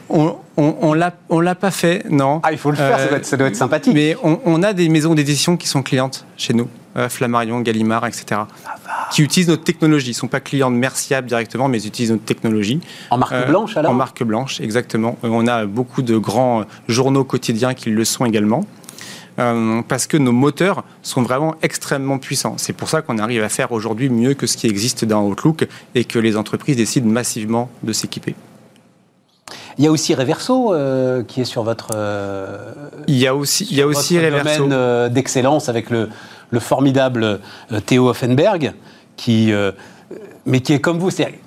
On, on, l'a pas fait, non. Ah, il faut le faire, ça, doit être, euh, sympathique. Mais on, a des maisons d'édition qui sont clientes chez nous, Flammarion, Gallimard, etc., qui utilisent notre technologie. Ils ne sont pas clients de Merci App directement, mais ils utilisent notre technologie. En marque blanche, alors? En marque blanche, exactement. on a beaucoup de grands journaux quotidiens qui le sont également. Euh, parce que nos moteurs sont vraiment extrêmement puissants. C'est pour ça qu'on arrive à faire aujourd'hui mieux que ce qui existe dans Outlook et que les entreprises décident massivement de s'équiper. Il y a aussi Reverso euh, qui est sur votre. Euh, il y a aussi, il y a aussi Reverso. domaine d'excellence avec le, le formidable Théo Offenberg qui, mais qui est comme vous. C'est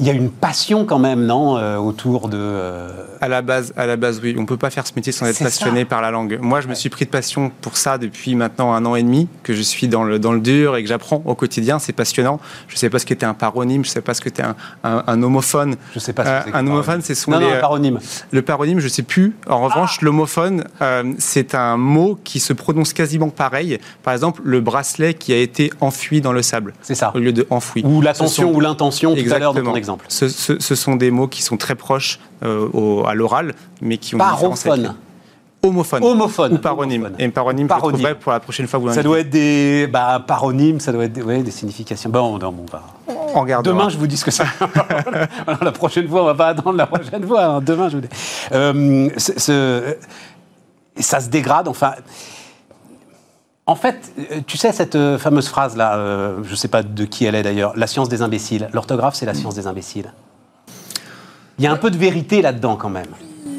il y a une passion quand même, non, euh, autour de. Euh, à la base, à la base, oui. On peut pas faire ce métier sans être passionné par la langue. Moi, je me suis pris de passion pour ça depuis maintenant un an et demi, que je suis dans le dans le dur et que j'apprends au quotidien. C'est passionnant. Je sais pas ce qu'était un paronyme. Je sais pas ce qu'était un, un, homophone. Je sais pas. Ce que euh, un homophone, c'est son. Non, non, un paronyme. Le paronyme, je sais plus. En revanche, ah. l'homophone, c'est un mot qui se prononce quasiment pareil. Par exemple, le bracelet qui a été enfui dans le sable. C'est ça. Au lieu de enfoui. Ou l'attention ou l'intention tout à l'heure dans ton exemple. Ce, sont des mots qui sont très proches euh, à l'oral, mais qui ont Parophone. Homophone. Homophone. Ou paronyme. Et paronyme, paronyme. pour la prochaine fois vous Ça doit être des bah, paronymes, ça doit être des, des significations. Bon, on va. On regardera. Demain, je vous dis ce que c'est. la prochaine fois, on va pas attendre la prochaine fois. Hein. Demain, je vous dis. Euh, ça se dégrade. Enfin. En fait, euh, tu sais, cette euh, fameuse phrase-là, euh, je ne sais pas de qui elle est d'ailleurs, la science des imbéciles. L'orthographe, c'est la science des imbéciles. Il y a un peu de vérité là-dedans quand même.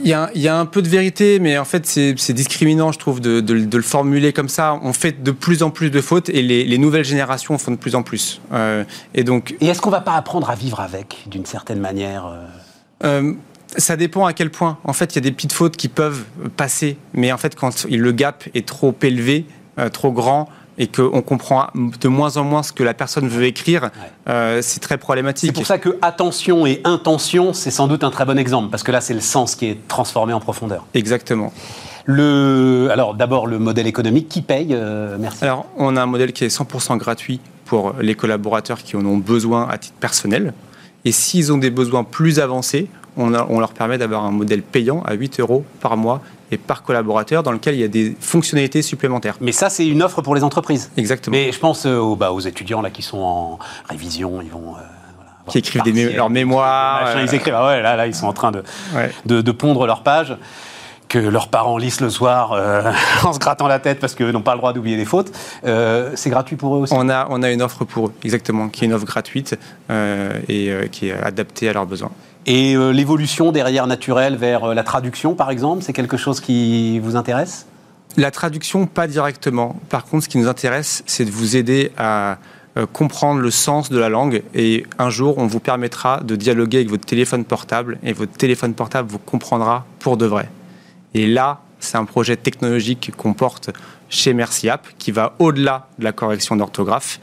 Il y, a, un peu de vérité, mais en fait, c'est discriminant, je trouve, de, le formuler comme ça. On fait de plus en plus de fautes et les, nouvelles générations font de plus en plus. et donc. Et est-ce qu'on va pas apprendre à vivre avec, d'une certaine manière ça dépend à quel point. En fait, il y a des petites fautes qui peuvent passer, mais en fait, quand le gap est trop élevé, trop grand et qu'on comprend de moins en moins ce que la personne veut écrire, euh, c'est très problématique. C'est pour ça que attention et intention, c'est sans doute un très bon exemple, parce que là, c'est le sens qui est transformé en profondeur. Exactement. Le, alors d'abord, le modèle économique, qui paye euh, Merci. Alors, on a un modèle qui est 100% gratuit pour les collaborateurs qui en ont besoin à titre personnel. Et s'ils ont des besoins plus avancés, on, on leur permet d'avoir un modèle payant à 8 euros par mois et par collaborateur dans lequel il y a des fonctionnalités supplémentaires. Mais ça, c'est une offre pour les entreprises. Exactement. Mais je pense euh, aux, bah, aux, étudiants là, qui sont en révision, ils vont... Euh, qui écrivent des leurs mémoires. Ils écrivent, ah ouais, là, là, ils sont en train de, de, pondre leurs pages que leurs parents lisent le soir euh, en se grattant la tête parce qu'ils n'ont pas le droit d'oublier des fautes. c'est gratuit pour eux aussi? On a, on a une offre pour eux, exactement, qui est une offre gratuite et qui est adaptée à leurs besoins. Et euh, l'évolution derrière naturelle vers euh, la traduction, par exemple, c'est quelque chose qui vous intéresse? La traduction, pas directement. Par contre, ce qui nous intéresse, c'est de vous aider à euh, comprendre le sens de la langue et un jour on vous permettra de dialoguer avec votre téléphone portable et votre téléphone portable vous comprendra pour de vrai. Et là, c'est un projet technologique qu'on porte chez MerciApp qui va au-delà de la correction d'orthographe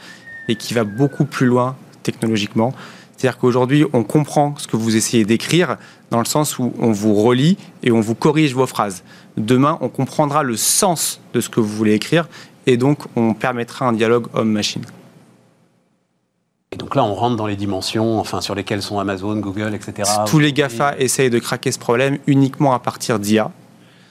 et qui va beaucoup plus loin technologiquement. C'est-à-dire qu'aujourd'hui, on comprend ce que vous essayez d'écrire dans le sens où on vous relit et on vous corrige vos phrases. Demain, on comprendra le sens de ce que vous voulez écrire et donc on permettra un dialogue homme-machine. Et donc là, on rentre dans les dimensions enfin, sur lesquelles sont Amazon, Google, etc. Tous les GAFA essayent de craquer ce problème uniquement à partir d'IA.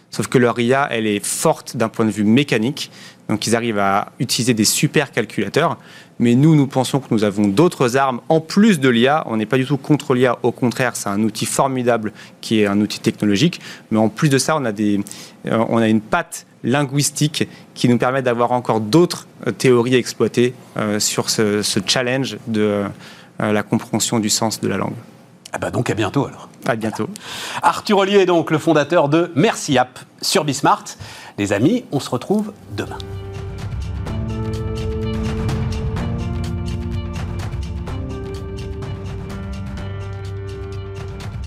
Sauf que leur IA, elle est forte d'un point de vue mécanique. Donc ils arrivent à utiliser des super calculateurs. Mais nous, nous pensons que nous avons d'autres armes en plus de l'IA. On n'est pas du tout contre l'IA. Au contraire, c'est un outil formidable qui est un outil technologique. Mais en plus de ça, on a, des, euh, on a une patte linguistique qui nous permet d'avoir encore d'autres euh, théories à exploiter euh, sur ce, challenge de la compréhension du sens de la langue. Ah bah donc à bientôt alors. À bientôt. Arthur Ollier est donc le fondateur de Merci App sur Bismart. Les amis, on se retrouve demain.